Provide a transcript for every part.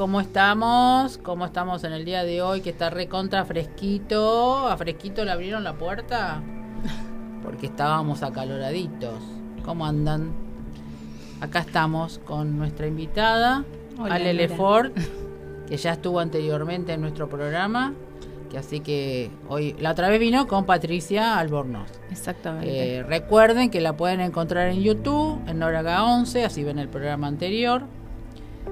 ¿cómo estamos? ¿Cómo estamos en el día de hoy que está recontra fresquito? ¿A fresquito le abrieron la puerta? Porque estábamos acaloraditos. ¿Cómo andan? Acá estamos con nuestra invitada, Hola, Ale. Lefort, que ya estuvo anteriormente en nuestro programa. Que así que hoy, la otra vez vino con Patricia Albornoz. Exactamente. Eh, recuerden que la pueden encontrar en YouTube, en Noraga 11, así ven el programa anterior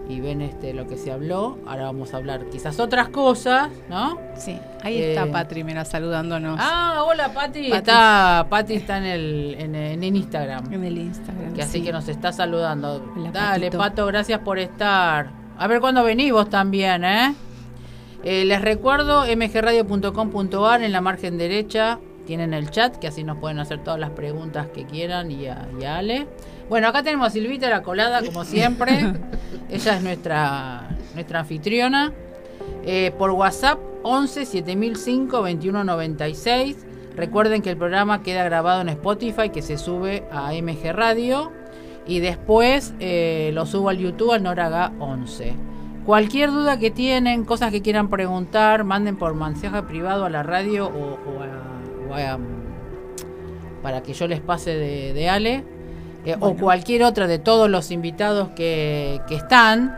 y ven este lo que se habló. Ahora vamos a hablar quizás otras cosas, ¿no? sí, ahí eh, está Patri, mira, saludándonos Ah, hola Pati. Pati. Está, Pati está en el, en, en Instagram. en el Instagram. Que así sí. que nos está saludando. Hola, Dale, Patito. Pato, gracias por estar. A ver cuándo venís vos también, ¿eh? Eh, les recuerdo mgradio.com.ar en la margen derecha tienen el chat que así nos pueden hacer todas las preguntas que quieran y a, y a Ale. Bueno, acá tenemos a Silvita la colada como siempre. Ella es nuestra nuestra anfitriona. Eh, por WhatsApp 11 7005 2196. Recuerden que el programa queda grabado en Spotify que se sube a MG Radio y después eh, lo subo al YouTube al Noraga 11. Cualquier duda que tienen, cosas que quieran preguntar, manden por mensaje privado a la radio o, o a- para que yo les pase de, de Ale. eh, O cualquier otra de todos los invitados que, que están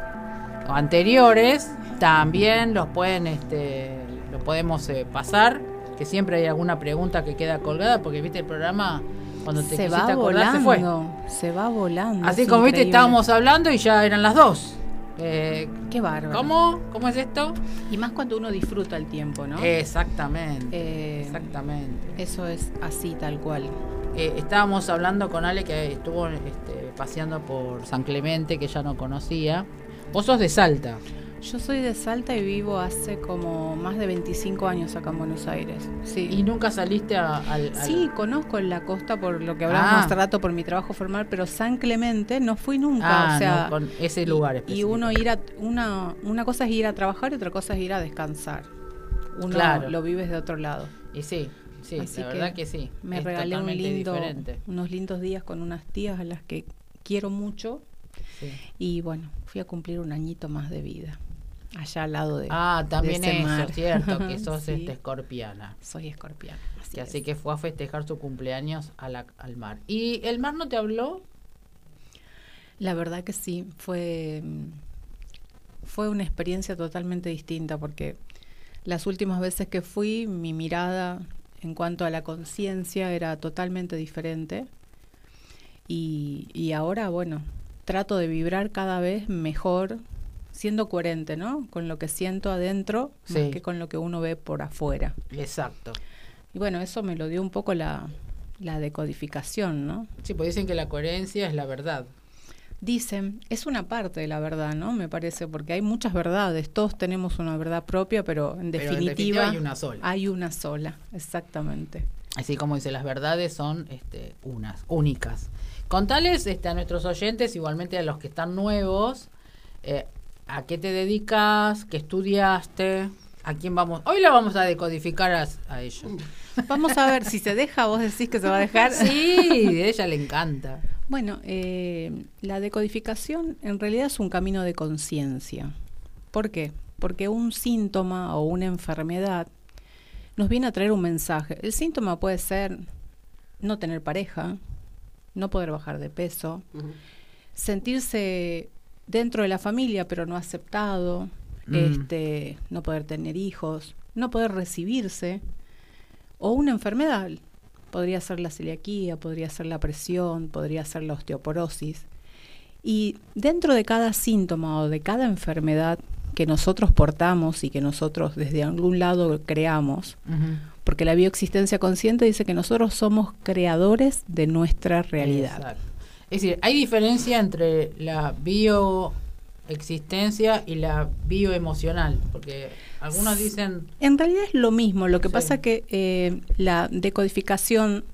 o anteriores, también los pueden, este, lo podemos eh, pasar. Que siempre hay alguna pregunta que queda colgada, porque viste el programa cuando te se va acordar se volando, fue. se va volando. Así como viste, estábamos hablando y ya eran las dos. Eh, Qué bárbaro. ¿Cómo? ¿Cómo es esto? Y más cuando uno disfruta el tiempo, ¿no? Exactamente. Eh, exactamente. Eso es así, tal cual. Eh, estábamos hablando con Ale que estuvo este, paseando por San Clemente, que ya no conocía. Vos sos de Salta. Yo soy de Salta y vivo hace como más de 25 años acá en Buenos Aires. Sí. Y nunca saliste a- al, al- Sí, conozco la costa por lo que hablábamos Ah. hace rato por mi trabajo formal, pero San Clemente no fui nunca, Ah, o sea, no, con ese lugar y, y uno ir a una una cosa es ir a trabajar y otra cosa es ir a descansar. Uno Claro. lo vives de otro lado. Y sí, sí, Así la que verdad que sí. Me es regalé un lindo, diferente. unos lindos días con unas tías a las que quiero mucho Sí. y bueno, fui a cumplir un añito más de vida allá al lado de Ah, también de ese eso, mar. cierto, que sos Sí. este, escorpiana. Soy escorpiana. Así, Que así es. que fue a festejar su cumpleaños a la- al mar. ¿Y el mar no te habló? La verdad que sí, fue, mm, fue una experiencia totalmente distinta porque las últimas veces que fui, mi mirada en cuanto a la conciencia era totalmente diferente. Y, y ahora, bueno, trato de vibrar cada vez mejor, siendo coherente, ¿no? Con lo que siento adentro, Sí. más que con lo que uno ve por afuera. Exacto. Y bueno, eso me lo dio un poco la, la decodificación, ¿no? Sí, pues dicen que la coherencia es la verdad. Dicen, es una parte de la verdad, ¿no? Me parece, porque hay muchas verdades, todos tenemos una verdad propia, pero en Pero en definitiva, definitiva hay una sola. hay una sola, exactamente. Así como dice, las verdades son este, unas, únicas. Contales este, a nuestros oyentes, igualmente a los que están nuevos, eh, a qué te dedicas, qué estudiaste, a quién vamos. Hoy la vamos a decodificar a, a ellos. Vamos a ver si se deja, vos decís que se va a dejar. Sí, a ella le encanta. Bueno, eh, la decodificación en realidad es un camino de conciencia. ¿Por qué? Porque un síntoma o una enfermedad nos viene a traer un mensaje. El síntoma puede ser no tener pareja, no poder bajar de peso, sentirse dentro de la familia pero no aceptado, Mm. este, no poder tener hijos, no poder recibirse, o una enfermedad. Podría ser la celiaquía, podría ser la presión, podría ser la osteoporosis. Y dentro de cada síntoma o de cada enfermedad que nosotros portamos y que nosotros desde algún lado creamos, porque la bioexistencia consciente dice que nosotros somos creadores de nuestra realidad. Exacto. Es decir, hay diferencia entre la bioexistencia y la bioemocional, porque algunos dicen En realidad es lo mismo, lo que Sí. pasa que eh, la decodificación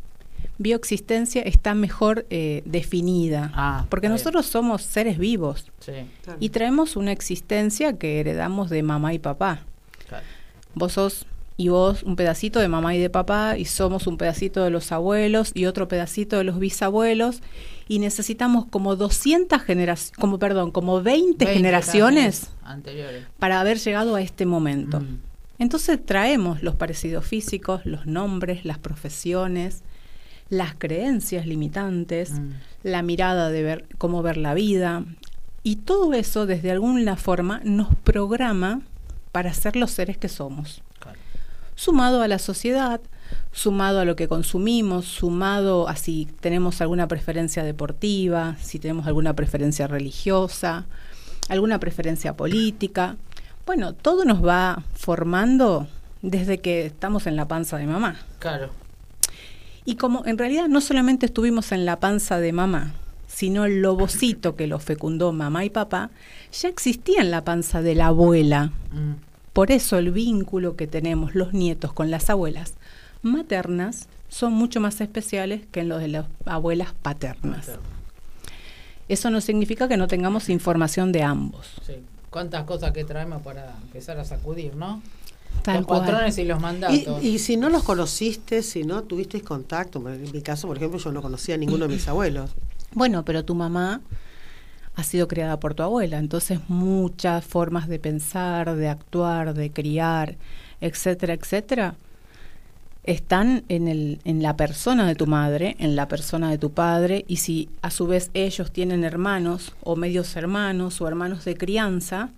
bioexistencia está mejor eh, definida, Ah, porque nosotros somos seres vivos Sí, y traemos una existencia que heredamos de mamá y papá. claro. Vos sos y vos un pedacito de mamá y de papá y somos un pedacito de los abuelos y otro pedacito de los bisabuelos y necesitamos como 200 generaciones, como perdón, como 20, generaciones anteriores para haber llegado a este momento. Mm. Entonces traemos los parecidos físicos, los nombres, las profesiones, las creencias limitantes, Mm. la mirada de ver cómo ver la vida y todo eso desde alguna forma nos programa para ser los seres que somos. Claro. Sumado a la sociedad, sumado a lo que consumimos, sumado a si tenemos alguna preferencia deportiva, si tenemos alguna preferencia religiosa, alguna preferencia política. Bueno, todo nos va formando desde que estamos en la panza de mamá. Claro. Y como en realidad no solamente estuvimos en la panza de mamá, sino el lobocito que lo fecundó mamá y papá, ya existía en la panza de la abuela. Mm. Por eso el vínculo que tenemos los nietos con las abuelas maternas son mucho más especiales que en los de las abuelas paternas. Eso no significa que no tengamos información de ambos. Sí. Cuántas cosas que traemos para empezar a sacudir, ¿no? Tal los cual. patrones y los Y, mandatos. y si no los conociste, si no tuvisteis contacto, en mi caso, por ejemplo, yo no conocía a ninguno de mis abuelos. Bueno, pero tu mamá ha sido criada por tu abuela, entonces muchas formas de pensar, de actuar, de criar, etcétera, etcétera, están en, el, en la persona de tu madre, en la persona de tu padre, y si a su vez ellos tienen hermanos o medios hermanos o hermanos de crianza,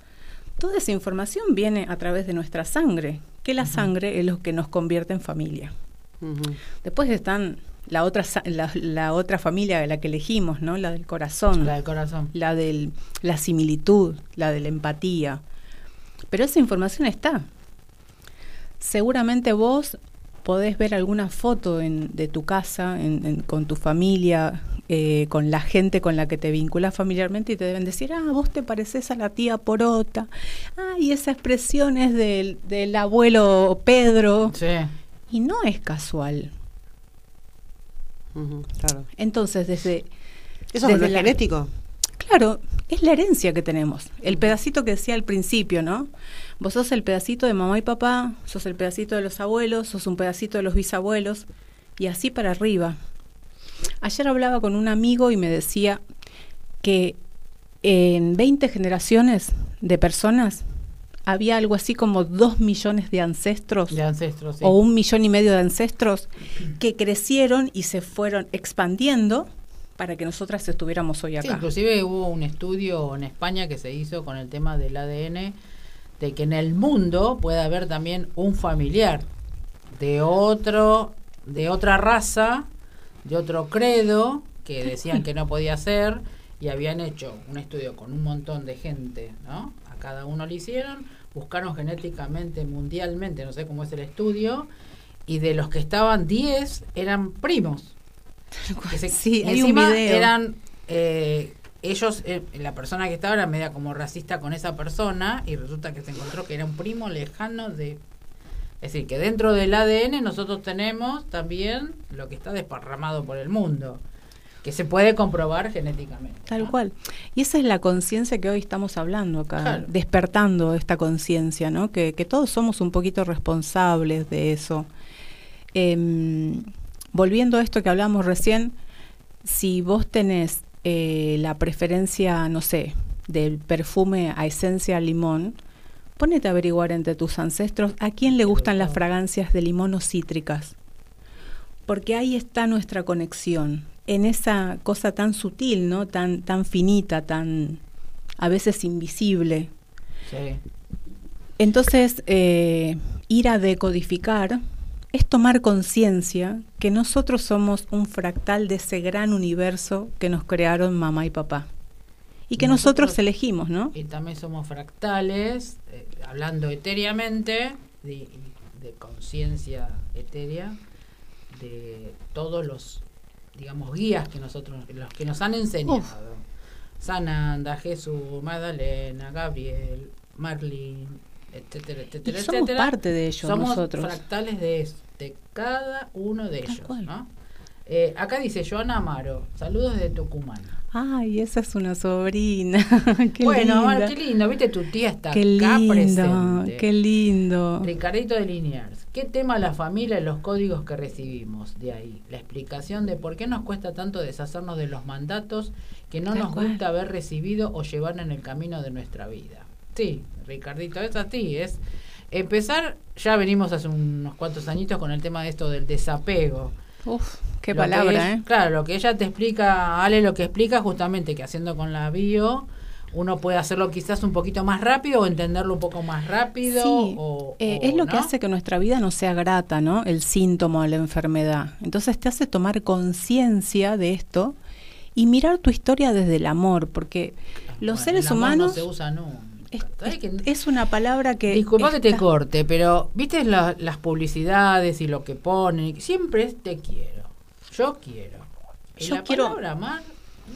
toda esa información viene a través de nuestra sangre, que la sangre es lo que nos convierte en familia. Después están la otra, la, la otra familia de la que elegimos, ¿no? La del corazón, La del corazón. la de la similitud, la de la empatía. Pero esa información está. Seguramente vos podés ver alguna foto en- de tu casa, en- en- con tu familia, eh, con la gente con la que te vinculas familiarmente y te deben decir, ah, vos te pareces a la tía Porota, ah, y esa expresión es del, del abuelo Pedro. Sí. Y no es casual. Claro. Entonces, desde... Eso desde es la- genético. Claro, es la herencia que tenemos. El pedacito que decía al principio, ¿no? Vos sos el pedacito de mamá y papá, sos el pedacito de los abuelos, sos un pedacito de los bisabuelos, y así para arriba. Ayer hablaba con un amigo y me decía que en 20 generaciones de personas había algo así como dos millones de ancestros De ancestros, sí. o un millón y medio de ancestros que crecieron y se fueron expandiendo para que nosotras estuviéramos hoy Sí, acá. inclusive hubo un estudio en España que se hizo con el tema del ADN de que en el mundo puede haber también un familiar de otro de otra raza, de otro credo que decían que no podía ser y habían hecho un estudio con un montón de gente, ¿no? A cada uno le hicieron, buscaron genéticamente mundialmente, no sé cómo es el estudio, y de los que estaban 10 eran primos. Se- Sí, encima eran eh, ellos, eh, la persona que estaba era media como racista con esa persona y resulta que se encontró que era un primo lejano de... Es decir, que dentro del ADN nosotros tenemos también lo que está desparramado por el mundo, que se puede comprobar genéticamente. Tal ¿no? cual. Y esa es la conciencia que hoy estamos hablando acá, Claro. despertando esta conciencia, ¿no? Que, que todos somos un poquito responsables de eso. Em, volviendo a esto que hablamos recién, si vos tenés eh, la preferencia, no sé, del perfume a esencia limón, ponete a averiguar entre tus ancestros a quién le gustan las fragancias de limón o cítricas. Porque ahí está nuestra conexión, en esa cosa tan sutil, ¿no? Tan, tan finita, tan a veces invisible. Sí. Entonces, eh, ir a decodificar es tomar conciencia que nosotros somos un fractal de ese gran universo que nos crearon mamá y papá. Y que nosotros, Nosotros- elegimos, ¿no? Y también somos fractales, eh, hablando etéreamente, de, de conciencia etérea, de todos los, digamos, guías que nosotros, los que nos han enseñado. Sananda, Jesús, Magdalena, Gabriel, Marlene, etcétera, etcétera, Y somos etcétera. parte de ellos Somos nosotros. fractales de, de cada uno de Tal ellos. cual. ¿no? Eh, acá dice Joana Amaro, saludos de Tucumán. Ay, esa es una sobrina. qué bueno, linda. qué lindo, viste, tu tía está Qué acá lindo, presente. qué lindo. Ricardito de Liniers. ¿Qué tema la familia y los códigos que recibimos de ahí? La explicación de por qué nos cuesta tanto deshacernos de los mandatos que no Tal nos cual. gusta haber recibido o llevar en el camino de nuestra vida. Sí, Ricardito, es así, es empezar, ya venimos hace unos cuantos añitos con el tema de esto del desapego. Uf, qué Lo palabra, es- ¿eh? Claro, lo que ella te explica, Ale, lo que explica justamente que haciendo con la bio, uno puede hacerlo quizás un poquito más rápido o entenderlo un poco más rápido. Sí, o, eh, o, es lo que hace que nuestra vida no sea grata, ¿no? El síntoma o la enfermedad. Entonces te hace tomar conciencia de esto y mirar tu historia desde el amor, porque los Bueno, seres el amor humanos No se usa nunca. es, ¿Sabes es- que- es una palabra que... Disculpa que te corte, pero viste la- las publicidades y lo que ponen, siempre es te quiero, yo quiero. Y Yo la quiero- palabra amar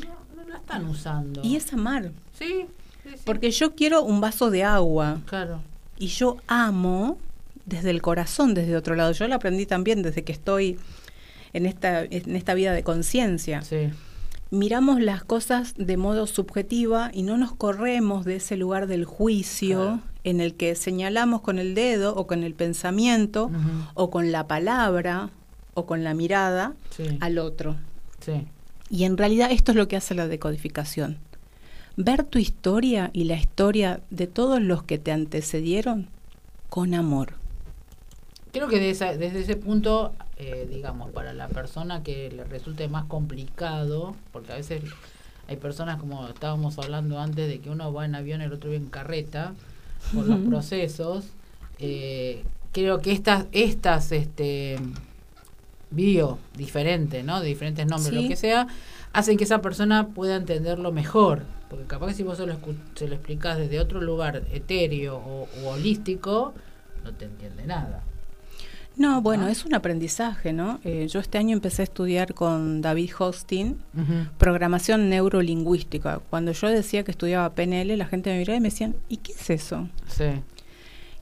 no, no la están usando. Y es amar, Sí, sí, sí. porque yo quiero un vaso de agua Claro. y yo amo desde el corazón, desde otro lado. Yo lo aprendí también desde que estoy en esta, en esta vida de conciencia. Sí. miramos las cosas de modo subjetiva y no nos corremos de ese lugar del juicio Claro. en el que señalamos con el dedo o con el pensamiento o con la palabra o con la mirada Sí. al otro. Sí. Y en realidad esto es lo que hace la decodificación. Ver tu historia y la historia de todos los que te antecedieron con amor. Creo que de esa- desde ese punto, eh, digamos, para la persona que le resulte más complicado, porque a veces hay personas como estábamos hablando antes de que uno va en avión y el otro va en carreta por los procesos, eh, creo que estas, estas, este, bio diferentes, ¿no? De diferentes nombres, Sí. lo que sea, hacen que esa persona pueda entenderlo mejor. Porque capaz que si vos se lo, se lo explicás desde otro lugar etéreo o, o holístico, no te entiende nada. No, bueno, Ah. es un aprendizaje, ¿no? Eh, yo este año empecé a estudiar con David Hostin, programación neurolingüística. Cuando yo decía que estudiaba PNL, la gente me miraba y me decían, ¿y qué es eso? Sí,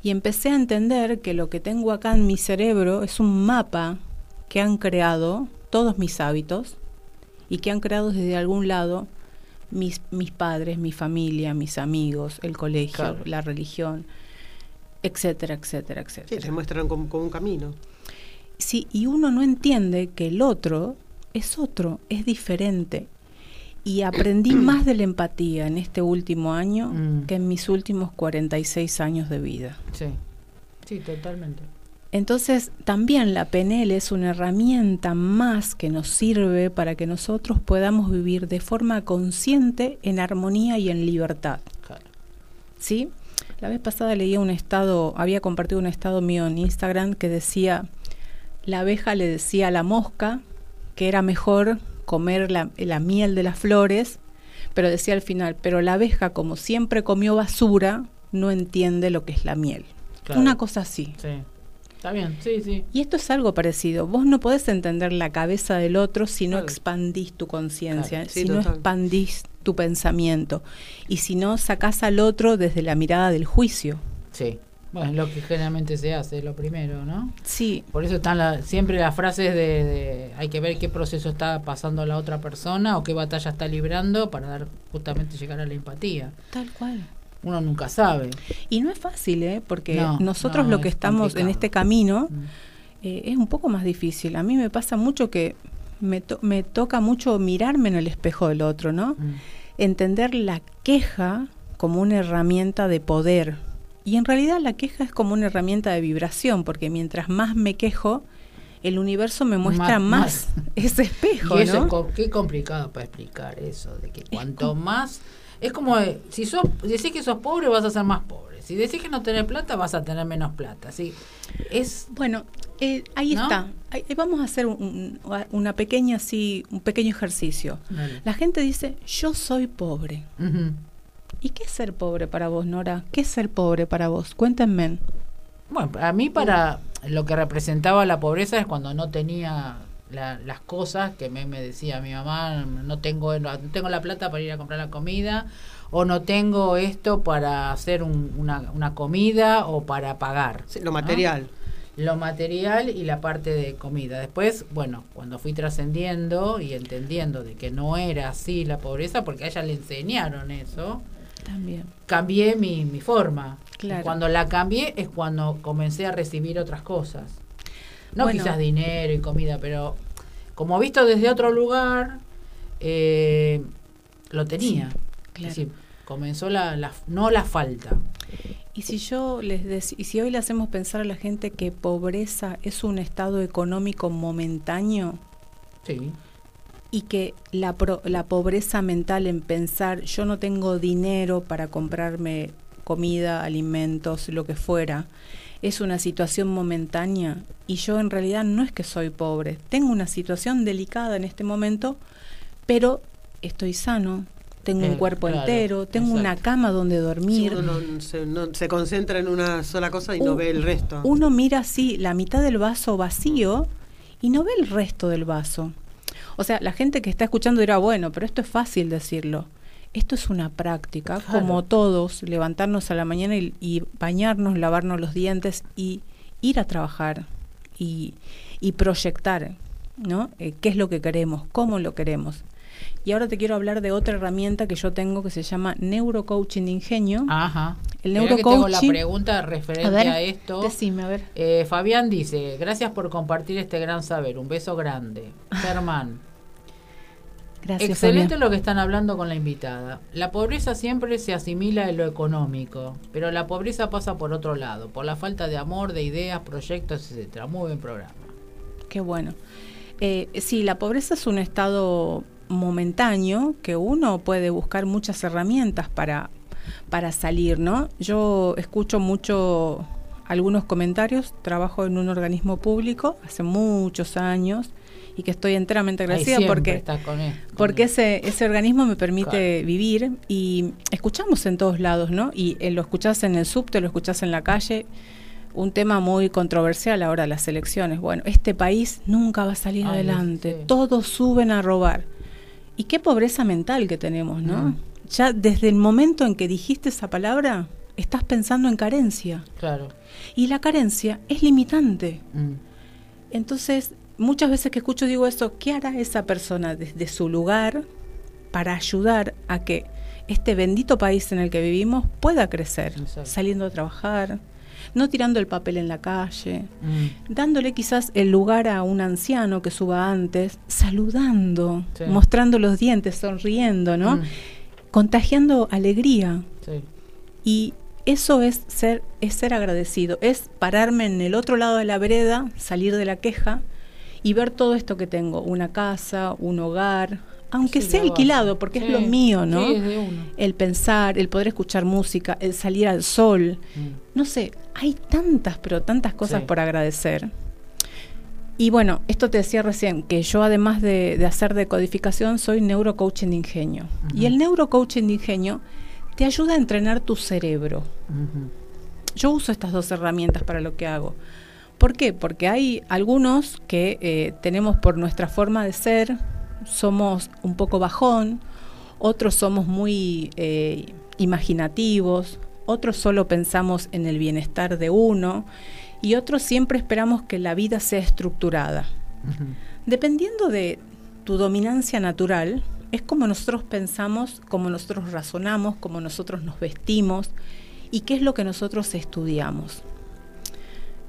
Y empecé a entender que lo que tengo acá en mi cerebro es un mapa que han creado todos mis hábitos y que han creado desde algún lado mis, mis padres, mi familia, mis amigos, el colegio, Claro. la religión, etcétera, etcétera, Sí, etcétera. te muestran como, como un camino. Sí, y uno no entiende que el otro es otro, es diferente. Y aprendí más de la empatía en este último año Mm. que en mis últimos 46 años de vida. sí, sí, totalmente. Entonces, también la PNL es una herramienta más que nos sirve para que nosotros podamos vivir de forma consciente, en armonía y en libertad. Claro. ¿Sí? La vez pasada leía un estado, había compartido un estado mío en Instagram que decía, la abeja le decía a la mosca que era mejor comer la, la miel de las flores, pero decía al final, pero la abeja como siempre comió basura, no entiende lo que es la miel. Claro. Una cosa así. Sí, está bien, sí, sí. Y esto es algo parecido. Vos no podés entender la cabeza del otro si no Claro. expandís tu conciencia, Claro, sí, si no expandís tu pensamiento y si no sacás al otro desde la mirada del juicio. Sí. Bueno, es lo que generalmente se hace, lo primero, ¿no? Sí, Por eso están la- siempre las frases de, de hay que ver qué proceso está pasando la otra persona o qué batalla está librando para dar justamente llegar a la empatía. tal cual. Uno nunca sabe. Y no es fácil, ¿eh? porque No, nosotros no, lo que es estamos en este camino Mm. eh, es un poco más difícil. A mí me pasa mucho que me, to- me toca mucho mirarme en el espejo del otro, ¿no? Mm. entender la queja como una herramienta de poder. Y en realidad la queja es como una herramienta de vibración, porque mientras más me quejo, el universo me muestra Más- más, ese espejo, Y eso ¿no? es co- qué complicado para explicar eso, de que cuanto más... Es como, eh, si sos, decís que sos pobre vas a ser más pobre. Si decís que no tenés plata vas a tener menos plata. ¿sí? Es... Bueno, eh, ahí ¿No? está. Ahí- eh, vamos a hacer un- un- una pequeña así, un pequeño ejercicio. La gente dice, yo soy pobre. Ujú. ¿Y qué es ser pobre para vos, Nora? ¿Qué es ser pobre para vos? Cuéntenme. Bueno, a mí para lo que representaba la pobreza es cuando no tenía la- las cosas que me, me decía mi mamá, no tengo, no tengo la plata para ir a comprar la comida, o no tengo esto para hacer un- una, una comida o para pagar. Sí, lo ¿no? material. Lo material y la parte de comida. Después, bueno, cuando fui trascendiendo y entendiendo de que no era así la pobreza, porque a ella le enseñaron eso, También. cambié mi, mi forma. Claro. Cuando la cambié es cuando comencé a recibir otras cosas. No Bueno. quizás dinero y comida, pero como visto desde otro lugar, eh, lo tenía. claro. Es decir, comenzó la, la- no la falta. Y si yo les dec- y si hoy le hacemos pensar a la gente que pobreza es un estado económico momentáneo Sí. y que la, pro- la pobreza mental en pensar yo no tengo dinero para comprarme comida, alimentos, lo que fuera, es una situación momentánea y yo en realidad no es que soy pobre, tengo una situación delicada en este momento, pero estoy sano, tengo un Eh, cuerpo claro, entero, tengo una cama donde dormir. Uno no se, no- se concentra en una sola cosa y no ve el resto. Uno mira así la mitad del vaso vacío y no ve el resto del vaso. O sea, la gente que está escuchando dirá, bueno, pero esto es fácil decirlo. Esto es una práctica, Claro. como todos, levantarnos a la mañana y, y bañarnos, lavarnos los dientes y ir a trabajar y, y proyectar, ¿no? Eh, ¿Qué es lo que queremos? ¿Cómo lo queremos? Y ahora te quiero hablar de otra herramienta que yo tengo que se llama Neurocoaching de Ingenio. Ajá. El que tengo la neurocoaching- pregunta referente a ver, a esto. decime, a ver. Eh, Fabián dice, gracias por compartir este gran saber. Un beso grande. Germán. Gracias, Excelente Fabián. lo que están hablando con la invitada. La pobreza siempre se asimila en lo económico, pero la pobreza pasa por otro lado, por la falta de amor, de ideas, proyectos, etcétera. Muy buen programa. Qué bueno. Eh, sí, la pobreza es un estado momentáneo que uno puede buscar muchas herramientas para, para salir, ¿no? Yo escucho mucho algunos comentarios, trabajo en un organismo público hace muchos años y que estoy enteramente agradecida porque estás con él, con porque él. ese, ese organismo me permite vivir y escuchamos en todos lados, ¿no? Y eh, lo escuchás en el subte, lo escuchás en la calle. Un tema muy controversial ahora, las elecciones. Bueno, este país nunca va a salir Ay, adelante. sí. Todos suben a robar. Y qué pobreza mental que tenemos, ¿no? Mm. Ya desde el momento en que dijiste esa palabra, estás pensando en carencia. Claro. Y la carencia es limitante. Mm. Entonces, muchas veces que escucho digo esto, ¿qué hará esa persona desde su lugar para ayudar a que este bendito país en el que vivimos pueda crecer? Exacto. Saliendo a trabajar, no tirando el papel en la calle, Mm. dándole quizás el lugar a un anciano que suba antes, saludando, Sí. mostrando los dientes, sonriendo, ¿no? Mm. Contagiando alegría. Sí. Y eso es ser, es ser agradecido, es pararme en el otro lado de la vereda, salir de la queja y ver todo esto que tengo, una casa, un hogar, aunque Sí, sea alquilado, porque Sí. es lo mío, ¿no? Sí, es de uno. El pensar, el poder escuchar música, el salir al sol, Mm. no sé, hay tantas, pero tantas cosas por agradecer. Y bueno, esto te decía recién, que yo además de, de hacer decodificación, soy neurocoaching de ingenio. Y el neurocoaching de ingenio te ayuda a entrenar tu cerebro. Yo uso estas dos herramientas para lo que hago. ¿Por qué? Porque hay algunos que eh, tenemos por nuestra forma de ser, somos un poco bajón, otros somos muy eh, imaginativos, otros solo pensamos en el bienestar de uno y otros siempre esperamos que la vida sea estructurada. Dependiendo de tu dominancia natural, es como nosotros pensamos, como nosotros razonamos, como nosotros nos vestimos y qué es lo que nosotros estudiamos.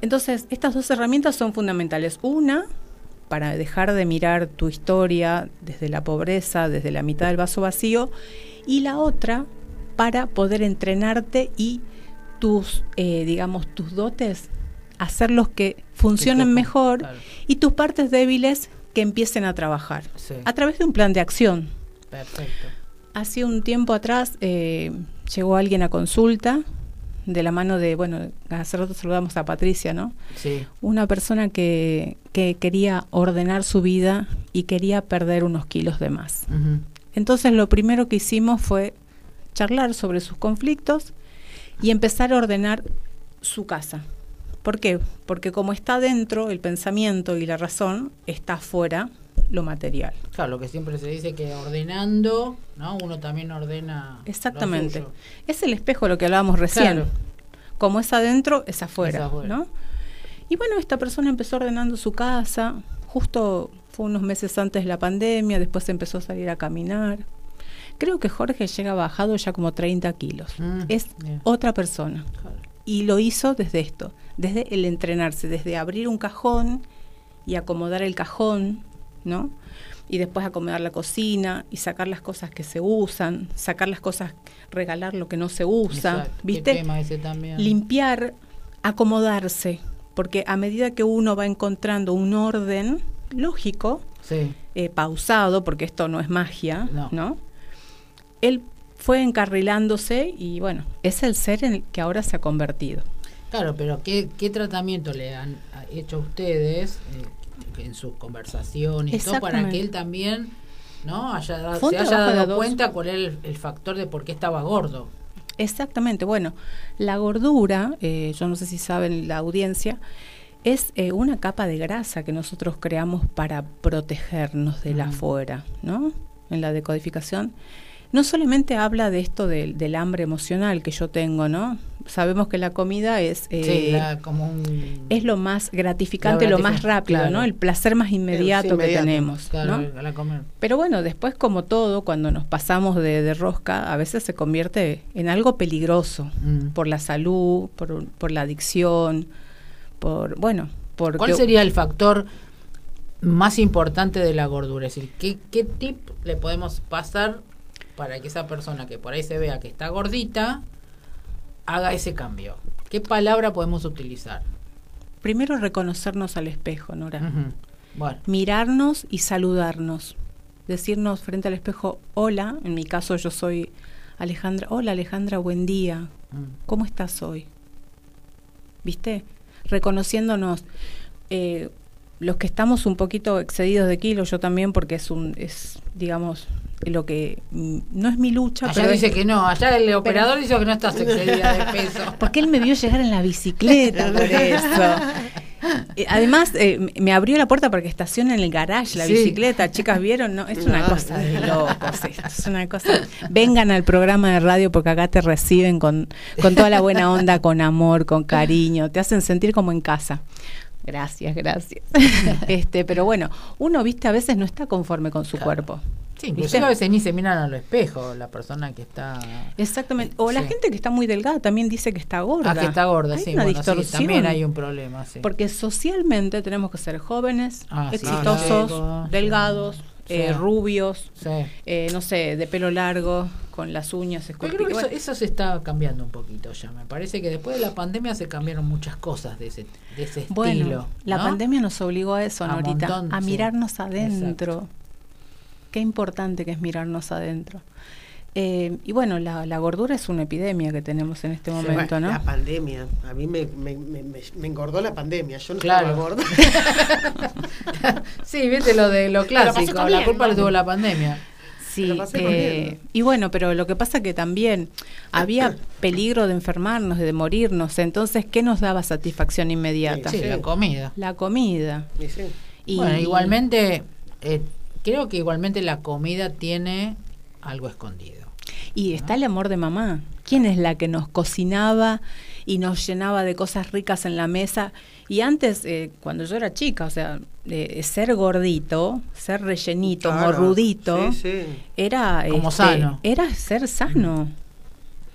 Entonces, estas dos herramientas son fundamentales. Una, para dejar de mirar tu historia desde la pobreza, desde la mitad del vaso vacío, y la otra, para poder entrenarte y tus, eh, digamos, tus dotes, hacerlos que funcionen Sí, mejor claro. y tus partes débiles que empiecen a trabajar Sí. a través de un plan de acción. Perfecto. Hace un tiempo atrás eh, llegó alguien a consulta de la mano de, bueno, hace rato saludamos a Patricia, ¿no? Sí. Una persona que, que quería ordenar su vida y quería perder unos kilos de más. Entonces lo primero que hicimos fue charlar sobre sus conflictos y empezar a ordenar su casa. ¿Por qué? Porque como está dentro el pensamiento y la razón, está fuera lo material. Claro, lo que siempre se dice que ordenando, ¿no? Uno también ordena. lo Exactamente. suyo. Es el espejo lo que hablábamos recién. Claro. Como es adentro, es afuera, Es afuera. ¿no? Y bueno, esta persona empezó ordenando su casa, justo fue unos meses antes de la pandemia, después empezó a salir a caminar. Creo que Jorge llega bajado ya como 30 kilos. Mm, es bien. otra persona. Y lo hizo desde esto, desde el entrenarse, desde abrir un cajón y acomodar el cajón, ¿no? Y después acomodar la cocina y sacar las cosas que se usan, sacar las cosas, regalar lo que no se usa, Exacto. ¿viste? tema ese también. Limpiar, acomodarse, porque a medida que uno va encontrando un orden lógico, Sí. eh, pausado, porque esto no es magia, No. ¿no? Él fue encarrilándose y bueno, es el ser en el que ahora se ha convertido. Claro, pero ¿qué, qué tratamiento le han hecho a ustedes eh, en sus conversaciones todo para que él también no haya se haya de dado cuenta cuál era el, el factor de por qué estaba gordo? Exactamente, bueno, la gordura, eh, yo no sé si saben la audiencia, es eh, una capa de grasa que nosotros creamos para protegernos del Mm. afuera, ¿no? En la decodificación. No solamente habla de esto del, del hambre emocional que yo tengo, ¿no? Sabemos que la comida es, eh, sí, la- como un... es lo más gratificante, lo más rápido, claro. ¿no? El placer más inmediato, que inmediato. tenemos, Claro, ¿no? la comer. Pero bueno, después como todo, cuando nos pasamos de, de rosca, a veces se convierte en algo peligroso Mm. por la salud, por, por la adicción, por, bueno, por... ¿Cuál sería el factor más importante de la gordura? Es decir, ¿qué, ¿qué tip le podemos pasar para que esa persona que por ahí se vea que está gordita haga ese cambio? ¿Qué palabra podemos utilizar? Primero reconocernos al espejo, Nora. Bueno, Mirarnos y saludarnos. Decirnos frente al espejo, hola, en mi caso yo soy Alejandra, hola Alejandra, buen día, mm, ¿cómo estás hoy? ¿Viste? Reconociéndonos. eh, los que estamos un poquito excedidos de kilos, yo también, porque es un, es, digamos, lo que no es mi lucha, allá pero dice es- que no, allá el operador dice que no estás excedida de peso. porque él me vio llegar en la bicicleta, por eso. Eh, Además, eh, me abrió la puerta para que estacione en el garage la Sí. bicicleta. Chicas, ¿vieron? No, es una cosa de locos esto, es una cosa. Vengan al programa de radio porque acá te reciben con, con toda la buena onda, con amor, con cariño. Te hacen sentir como en casa. Gracias, gracias. este, pero bueno, uno, viste, a veces no está conforme con su Claro. cuerpo. Sí, ¿Viste? inclusive a veces ni se miran al espejo la persona que está... Exactamente. O la gente que está muy delgada también dice que está gorda. Ah, que está gorda, Hay sí, una bueno, sí, distorsión. también hay un problema, sí. Porque socialmente tenemos que ser jóvenes, Ah, sí, exitosos, claro. delgados, eh, rubios, eh, no sé, de pelo largo, con las uñas Yo creo que esculpidas. eso, eso se está cambiando un poquito ya. Me parece que después de la pandemia se cambiaron muchas cosas de ese, de ese bueno, estilo. la ¿no? pandemia nos obligó a eso, A Norita, montón, a mirarnos adentro. Exacto. Qué importante que es mirarnos adentro. Eh, y bueno, la, la gordura es una epidemia que tenemos en este momento, ¿no? La pandemia. A mí me, me, me, me- me engordó la pandemia. Yo no Claro. estaba gorda. sí, viste lo de lo clásico. La culpa la tuvo la pandemia. Sí, eh, y bueno, pero lo que pasa que también había peligro de enfermarnos, de morirnos, entonces, ¿qué nos daba satisfacción inmediata? Sí, Sí. la comida. La comida. Y sí. Y, bueno, igualmente, eh, creo que igualmente la comida tiene algo escondido. Y está el amor de mamá. ¿Quién es la que nos cocinaba y nos llenaba de cosas ricas en la mesa? Y antes, eh, cuando yo era chica, o sea, eh, ser gordito, ser rellenito, Claro. morrudito, Sí, sí. era, Como este, sano. era ser sano,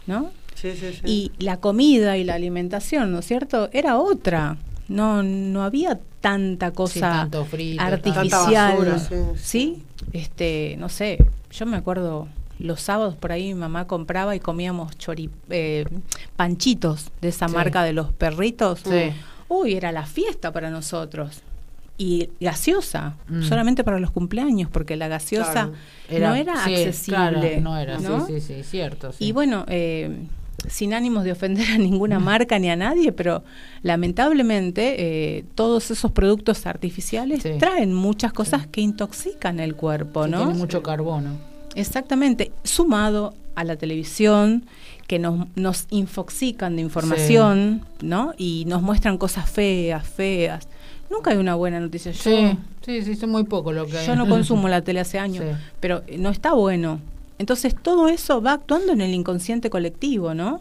¿no? Sí, sí, sí. Y la comida y la alimentación, ¿no es cierto? Era otra. No, no había tanta cosa Sí, tanto frito, artificial. Tanta basura, sí, sí. Este, no sé, yo me acuerdo los sábados por ahí mi mamá compraba y comíamos chori, eh, panchitos de esa Sí. marca de los perritos. Sí. Uy, era la fiesta para nosotros. Y gaseosa, Mm. solamente para los cumpleaños, porque la gaseosa Claro. no era sí, accesible. claro, no era, ¿no? sí, sí, sí, cierto. sí. Y bueno, eh, sin ánimos de ofender a ninguna marca ni a nadie, pero lamentablemente eh, todos esos productos artificiales Sí. traen muchas cosas que intoxican el cuerpo, ¿no? Tiene mucho carbono. Exactamente, sumado a la televisión que nos, nos infoxican de información, ¿no? Y nos muestran cosas feas, feas. Nunca hay una buena noticia. Yo, Sí, sí, sí, son muy poco lo que hay. yo no consumo la tele hace años, pero no está bueno. Entonces todo eso va actuando en el inconsciente colectivo, ¿no?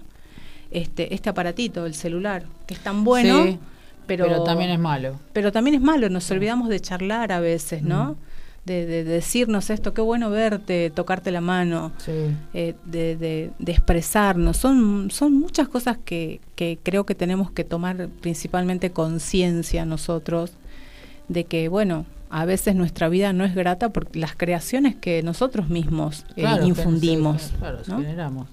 Este, este aparatito, el celular, que es tan bueno, Sí, pero, pero también es malo. pero también es malo. Nos olvidamos de charlar a veces, ¿no? de, de decirnos esto, qué bueno verte, tocarte la mano, Sí. eh, de, de- de expresarnos. Son, son muchas cosas que, que creo que tenemos que tomar principalmente conciencia nosotros de que, bueno, a veces nuestra vida no es grata por las creaciones que nosotros mismos eh, Claro, infundimos. Claro, ¿no? generamos.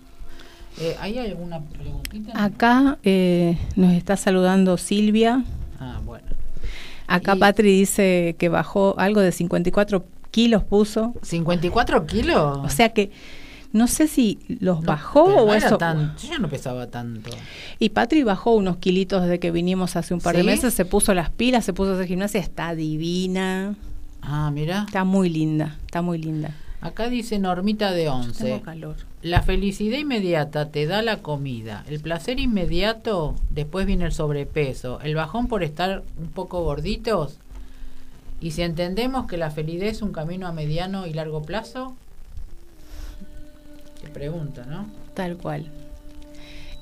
Eh, ¿Hay alguna preguntita? Acá eh, nos está saludando Silvia. Ah, bueno. Acá Y- Patri dice que bajó algo de 54 kilos puso. ¿54 kilos? O sea que no sé si los No, bajó no o era eso. tan- yo ya no pesaba tanto. Y Patri bajó unos kilitos desde que vinimos hace un par de meses, se puso las pilas, se puso a hacer gimnasia, está divina, Ah, mira. está muy linda, está muy linda. Acá dice Normita de 11. Tengo calor. La felicidad inmediata te da la comida. El placer inmediato, después viene el sobrepeso. El bajón por estar un poco gorditos. Y si entendemos que la felicidad es un camino a mediano y largo plazo. Qué pregunta, ¿no? Tal cual.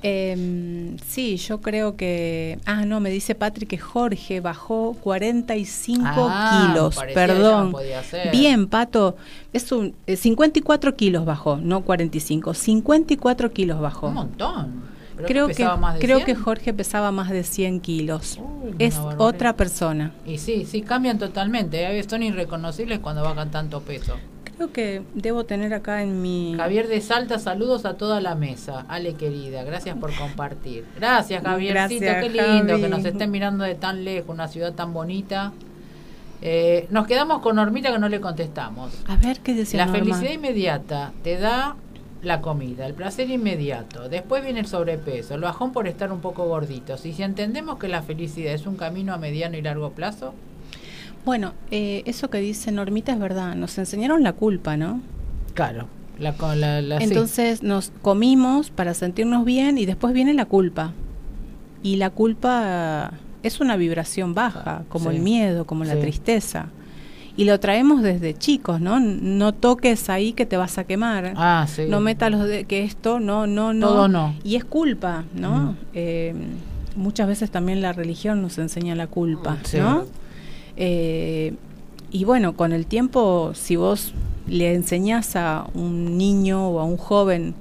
Em, sí, yo creo que... Ah, no, me dice Patri que Jorge bajó 45 Ah, kilos. Perdón. no podía ser. Bien, Pato. Es un eh, 54 kilos bajó, no 45. 54 kilos bajó. Un montón. Creo, creo que, pesaba más de creo 100. que Jorge pesaba más de 100 kilos. Uy, es barbaridad. otra persona. Y sí, sí, cambian totalmente. ¿eh? Son irreconocibles cuando bajan tanto peso. Creo que debo tener acá en mi... Javier de Salta, saludos a toda la mesa. Ale, querida, gracias por compartir. Gracias, Javiercito, Gracias, qué lindo Javi. que nos estén mirando de tan lejos, una ciudad tan bonita. Eh, nos quedamos con Normita que no le contestamos. A ver qué decía La Norma? felicidad inmediata te da la comida, el placer inmediato, después viene el sobrepeso, el bajón por estar un poco gorditos. Y si entendemos que la felicidad es un camino a mediano y largo plazo, Bueno, eh, eso que dice Normita es verdad. Nos enseñaron la culpa, ¿no? claro, la, la, sí. Entonces nos comimos para sentirnos bien y después viene la culpa. Y la culpa es una vibración baja, como Sí. el miedo, como la tristeza. Y lo traemos desde chicos, ¿no? No toques ahí que te vas a quemar. Ah, sí. No metas los de que esto, no, no, no. Todo no. Y es culpa, ¿no? Mm. Eh, muchas veces también la religión nos enseña la culpa, Sí. ¿no? Eh, y bueno, con el tiempo, si vos le enseñás a un niño o a un joven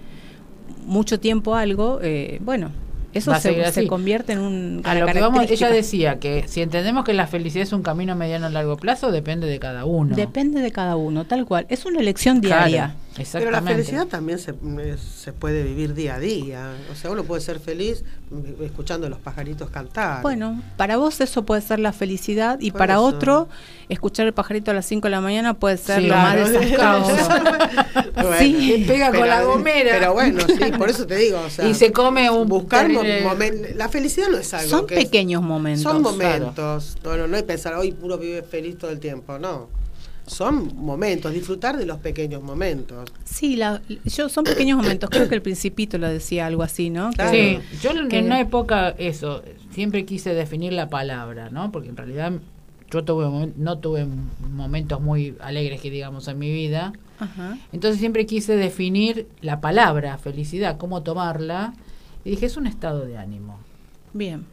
mucho tiempo algo, eh, bueno, eso se, convierte en un A lo que vamos, ella decía que si entendemos que la felicidad es un camino a mediano a largo plazo, depende de cada uno. Depende de cada uno, tal cual. Es una elección Claro, diaria. Pero la felicidad también se, se puede vivir día a día. O sea, uno puede ser feliz escuchando a los pajaritos cantar. Bueno, para vos eso puede ser la felicidad y Por para eso. otro, escuchar el pajarito a las 5 de la mañana puede ser Sí, lo más claro. desastroso. Bueno, Sí, pega con la gomera. Pero bueno, sí, por eso te digo. O sea, y se come un buscar mo- terrible- momen- La felicidad no es algo. Son que es- pequeños momentos. Son claro. momentos. No, no, no hay pensar, hoy puro vive feliz todo el tiempo. No. Son momentos, disfrutar de los pequeños momentos. Sí, la, yo son pequeños momentos. Creo que el Principito lo decía algo así, ¿no? Claro. Sí, yo en Que- una época eso, siempre quise definir la palabra, ¿no? Porque en realidad yo tuve no tuve momentos muy alegres que digamos en mi vida. Ajá. Entonces siempre quise definir la palabra felicidad, cómo tomarla. Y dije, es un estado de ánimo. Bien.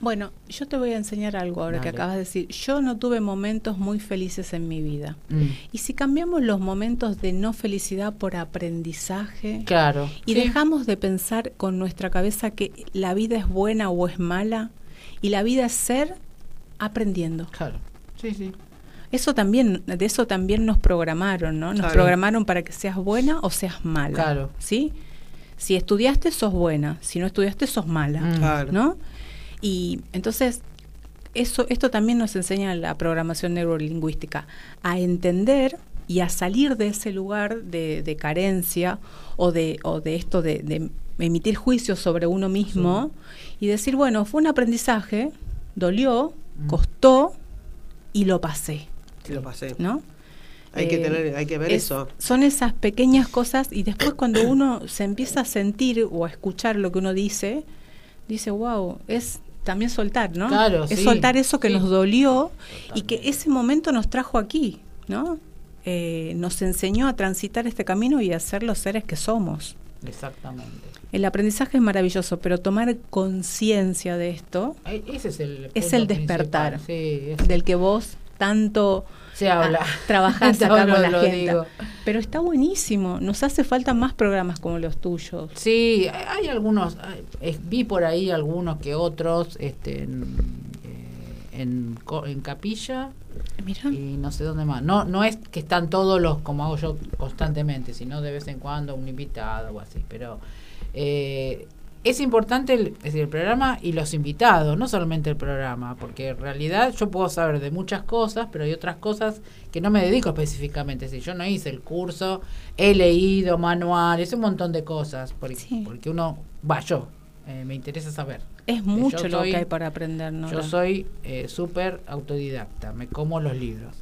Bueno, yo te voy a enseñar algo ahora que acabas de decir. Yo no tuve momentos muy felices en mi vida. Mm, Y si cambiamos los momentos de no felicidad por aprendizaje Claro. y Sí. dejamos de pensar con nuestra cabeza que la vida es buena o es mala y la vida es ser aprendiendo. Claro. Sí, sí. Eso también, de eso también nos programaron, ¿no? Nos Claro. programaron para que seas buena o seas mala. Claro. ¿Sí? Si estudiaste, sos buena. Si no estudiaste, sos mala. Mm. Claro. ¿No? Y entonces, eso, esto también nos enseña la programación neurolingüística, a entender y a salir de ese lugar de, de carencia o de, o de esto de, de emitir juicios sobre uno mismo y decir, bueno, fue un aprendizaje, dolió, Mm. costó y lo pasé, Sí, lo pasé. ¿no? Hay que Eh, tener, hay que ver es- eso. Son esas pequeñas cosas y después cuando uno se empieza a sentir o a escuchar lo que uno dice, dice, wow, es también soltar, ¿no? Claro, es sí, soltar eso que sí. nos dolió y que ese momento nos trajo aquí, ¿no? Eh, nos enseñó a transitar este camino y a ser los seres que somos. Exactamente. El aprendizaje es maravilloso, pero tomar conciencia de esto, Ese es el, Es el despertar. principal. Sí, es- del que vos tanto se habla. a- trabajás acá Todo con la gente. Pero está buenísimo. Nos hace falta más programas como los tuyos. Sí, hay algunos, hay- vi por ahí algunos que otros este, en, eh, en, en Capilla Mira. y no sé dónde más. No, no es que están todos los como hago yo constantemente, sino de vez en cuando un invitado o así. Pero eh, es importante el, es decir, el programa y los invitados, no solamente el programa, porque en realidad yo puedo saber de muchas cosas, pero hay otras cosas que no me dedico específicamente. Si yo no hice el curso, he leído manuales, un montón de cosas, porque, Sí. porque uno, va, yo, eh, me interesa saber. Es mucho lo que hay para aprender, ¿no? Yo soy eh, súper autodidacta, me como los libros.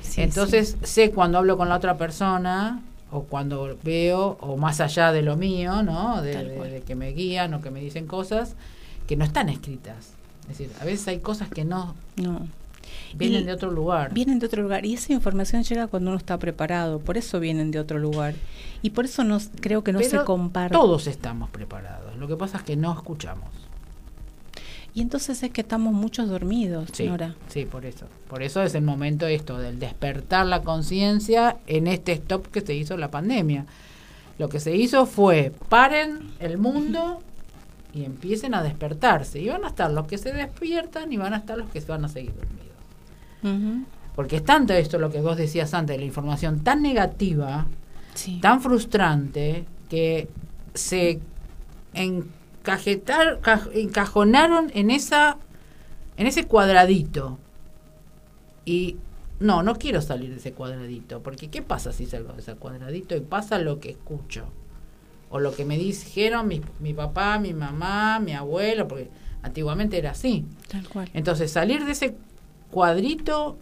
Sí, Entonces sé cuando hablo con la otra persona o cuando veo, o más allá de lo mío, ¿no? De, que me guían o que me dicen cosas que no están escritas. Es decir, a veces hay cosas que no. No. vienen Y de otro lugar. Vienen de otro lugar y esa información llega cuando uno está preparado, por eso vienen de otro lugar y por eso no, creo que no se comparte. Todos estamos preparados. Lo que pasa es que no escuchamos. Y entonces es que estamos muchos dormidos, Sí, Nora. sí, por eso. Por eso es el momento esto del despertar la conciencia en este stop que se hizo la pandemia. Lo que se hizo fue paren el mundo y empiecen a despertarse. Y van a estar los que se despiertan y van a estar los que se van a seguir dormidos. Porque es tanto esto lo que vos decías antes, la información tan negativa, Sí. tan frustrante, que se encajetar, ca- encajonaron en esa en ese cuadradito. Y no, no quiero salir de ese cuadradito, porque ¿qué pasa si salgo de ese cuadradito y pasa lo que escucho? O lo que me dijeron mi, mi papá, mi mamá, mi abuelo, porque antiguamente era así. Tal cual. Entonces, salir de ese cuadrito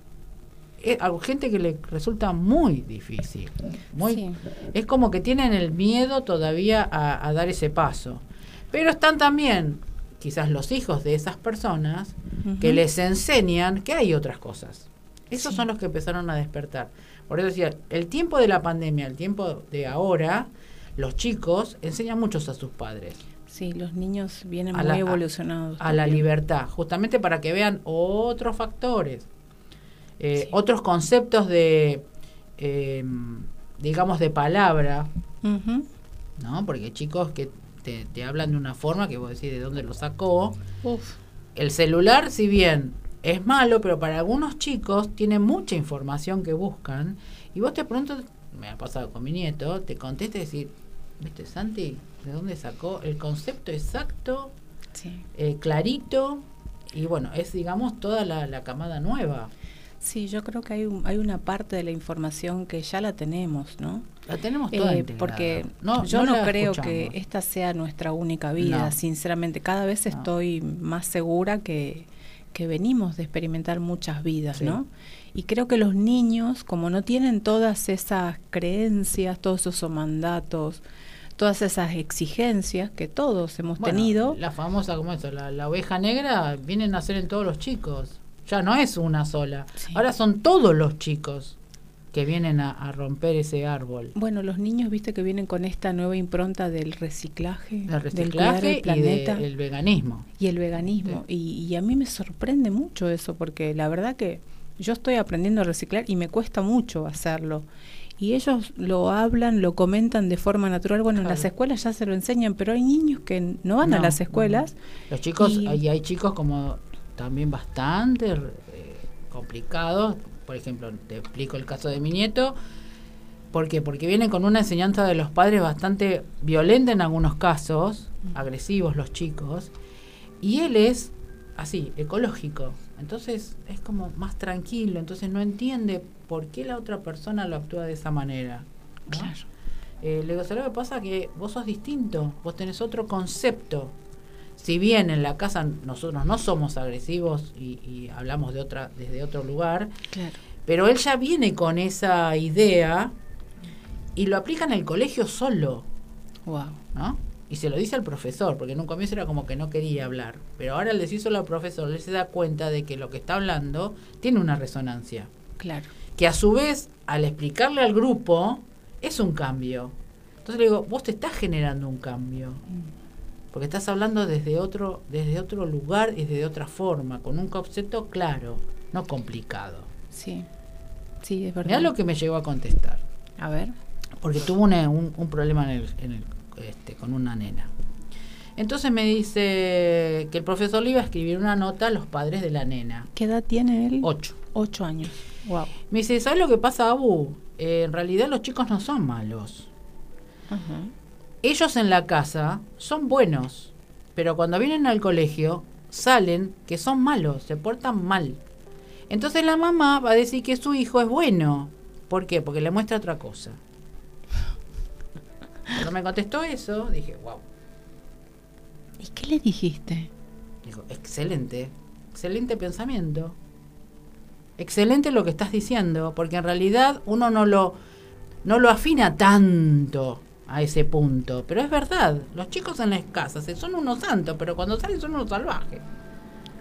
es algo gente que le resulta muy difícil. Muy, Sí. Es como que tienen el miedo todavía a, a dar ese paso. Pero están también quizás los hijos de esas personas que les enseñan que hay otras cosas. Esos Sí. son los que empezaron a despertar. Por eso decía, el tiempo de la pandemia, el tiempo de ahora, los chicos enseñan muchos a sus padres Sí, los niños vienen a muy la- evolucionados. a la libertad, justamente para que vean otros factores, eh, Sí. otros conceptos de, eh, digamos, de palabra. ¿no? Porque chicos que te, te hablan de una forma que vos decís de dónde lo sacó. Uf. El celular, si bien es malo, pero para algunos chicos tiene mucha información que buscan y vos te pronto, me ha pasado con mi nieto, te contesta y decir, ¿viste, Santi? ¿De dónde sacó el concepto exacto? Sí. eh, clarito y bueno, es digamos toda la, la camada nueva. Sí, yo creo que hay, un- hay una parte de la información que ya la tenemos, ¿no? La tenemos toda Eh, integrada. porque No, yo no, creo escuchamos. que esta sea nuestra única vida, No. sinceramente. Cada vez estoy más segura que, que venimos de experimentar muchas vidas, Sí. ¿no? Y creo que los niños, como no tienen todas esas creencias, todos esos mandatos, todas esas exigencias que todos hemos Bueno, tenido, La famosa, como eso, la, la oveja negra vienen a ser en todos los chicos. Ya no es una sola. Sí. Ahora son todos los chicos que vienen a, a romper ese árbol. bueno, los niños, viste que vienen con esta nueva impronta del reciclaje, El del reciclaje el y planeta. del veganismo. y el veganismo. Y, y a mí me sorprende mucho eso, porque la verdad que yo estoy aprendiendo a reciclar y me cuesta mucho hacerlo. Y ellos lo hablan, lo comentan de forma natural. Bueno, en las escuelas ya se lo enseñan, pero hay niños que no van a las escuelas. Los chicos, Y- y hay chicos como también bastante eh, complicados. Por ejemplo, te explico el caso de mi nieto. ¿Por qué? Porque vienen con una enseñanza de los padres bastante violenta en algunos casos, agresivos los chicos, y él es así, ecológico. Entonces es como más tranquilo, entonces no entiende por qué la otra persona lo actúa de esa manera. ¿no? Claro. Eh, le digo, ¿sabes lo que pasa? Que vos sos distinto, vos tenés otro concepto. Si bien en la casa nosotros no somos agresivos y, y hablamos de otra, desde otro lugar, Claro. pero él ya viene con esa idea y lo aplica en el colegio solo, Wow. ¿no? Y se lo dice al profesor, porque en un comienzo era como que no quería hablar. Pero ahora al decírselo al profesor, él se da cuenta de que lo que está hablando tiene una resonancia. Claro. Que a su vez, al explicarle al grupo, es un cambio. Entonces le digo, vos te estás generando un cambio. Porque estás hablando desde otro, desde otro lugar y desde otra forma, con un concepto claro, no complicado. sí. Sí, es verdad. Mirá lo que me llegó a contestar. A ver. Porque tuvo una- un, un problema en el, en el, este, con una nena. Entonces me dice que el profesor le iba a escribir una nota a los padres de la nena. ¿Qué edad tiene él? Ocho. Ocho años. Wow. Me dice, ¿sabes lo que pasa, Abu? Eh, en realidad los chicos no son malos. Ajá. Ellos en la casa son buenos, pero cuando vienen al colegio salen que son malos, se portan mal. Entonces la mamá va a decir que su hijo es bueno. ¿Por qué? Porque le muestra otra cosa. Cuando me contestó eso, dije, wow. ¿Y qué le dijiste? Dijo, excelente, excelente pensamiento. Excelente lo que estás diciendo, porque en realidad uno no lo, no lo afina tanto a ese punto. Pero es verdad, los chicos en las casas son unos santos, pero cuando salen son unos salvajes.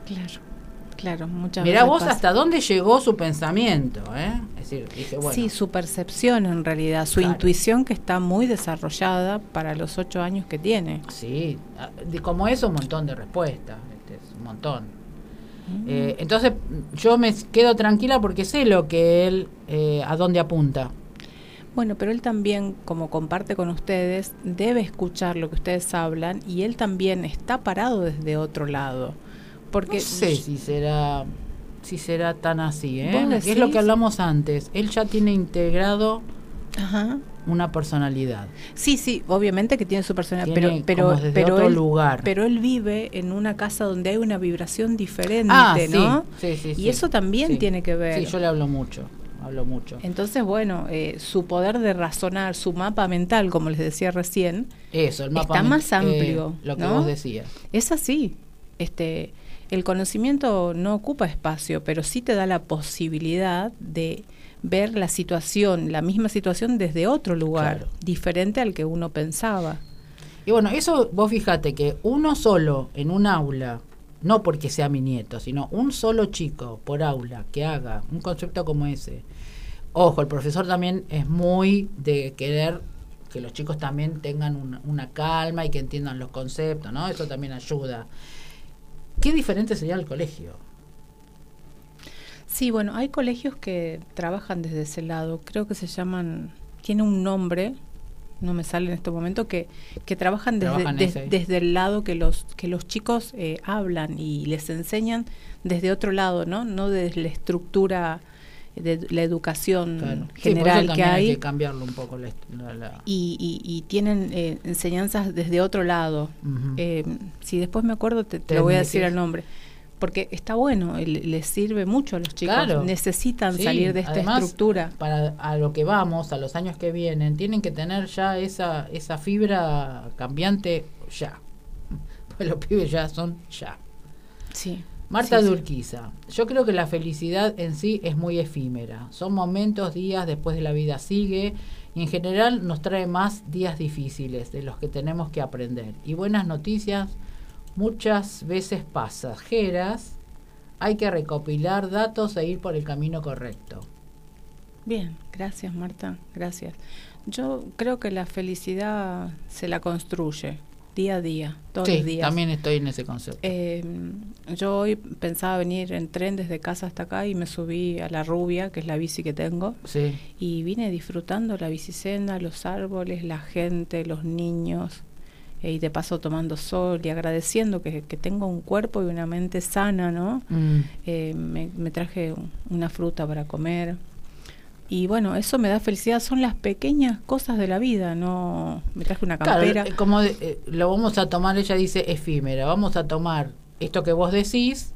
Claro. Claro, muchas Mirá veces vos pasa. hasta dónde llegó su pensamiento, ¿eh? Es decir, dije, bueno, Sí, su percepción en realidad, su Claro. intuición que está muy desarrollada para los ocho años que tiene. sí, ah, como eso un montón de respuestas, este, es un montón. Eh, entonces yo me quedo tranquila porque sé lo que él, eh, a dónde apunta. Bueno, pero él también, como comparte con ustedes, debe escuchar lo que ustedes hablan y él también está parado desde otro lado. Porque no sé si será si será tan así, ¿eh? ¿Vos Es lo que hablamos antes. Él ya tiene integrado Ajá. una personalidad. Sí, sí, obviamente que tiene su personalidad, Tiene pero pero pero otro él, lugar. pero él vive en una casa donde hay una vibración diferente, Ah, sí, ¿no? sí, sí, y sí. eso también tiene que ver. Sí, yo le hablo mucho, mucho. Entonces, bueno, eh, su poder de razonar, su mapa mental, como les decía recién, Eso, el mapa está más amplio, eh, lo que ¿no? vos decías. es así. Este, el conocimiento no ocupa espacio, pero sí te da la posibilidad de ver la situación, la misma situación desde otro lugar, Claro. diferente al que uno pensaba. Y bueno, eso vos fíjate que uno solo en un aula, no porque sea mi nieto, sino un solo chico por aula que haga un concepto como ese. Ojo, el profesor también es muy de querer que los chicos también tengan una, calma y que entiendan los conceptos, ¿no? Eso también ayuda. ¿Qué diferente sería el colegio? Sí, bueno, hay colegios que trabajan desde ese lado, creo que se llaman, tiene un nombre, no me sale en este momento, que, que trabajan desde, Trabajan des- ese. desde el lado que los, que los chicos eh, hablan y les enseñan desde otro lado, ¿no? No desde la estructura de la educación Claro. Sí, general que también hay. que cambiarlo un poco la, y, y- y tienen eh, enseñanzas desde otro lado. Eh, si después me acuerdo, te, te lo voy a decir el nombre. Porque está bueno, le- les sirve mucho a los chicos. Claro. Necesitan Sí, salir de esta además, estructura. Para a lo que vamos, a los años que vienen, tienen que tener ya esa, esa fibra cambiante ya. Pues los pibes ya son ya. Sí. Marta Sí, sí. Durquiza, yo creo que la felicidad en sí es muy efímera. Son momentos, días, después de la vida sigue y en general nos trae más días difíciles de los que tenemos que aprender. Y buenas noticias muchas veces pasajeras. Hay que recopilar datos e ir por el camino correcto. Bien, gracias Marta, gracias. Yo creo que la felicidad se la construye día a día, todos sí, los días. también estoy en ese concepto. Eh, yo hoy pensaba venir en tren desde casa hasta acá y me subí a la rubia, que es la bici que tengo, sí, y vine disfrutando la bicicenda, los árboles, la gente, los niños, eh, y de paso tomando sol y agradeciendo que, que tengo un cuerpo y una mente sana, ¿no? Mm, Eh, me, me traje un- una fruta para comer. Y bueno, eso me da felicidad, son las pequeñas cosas de la vida, no me traje una Claro, campera. eh, como de- eh, lo vamos a tomar, ella dice efímera, vamos a tomar esto que vos decís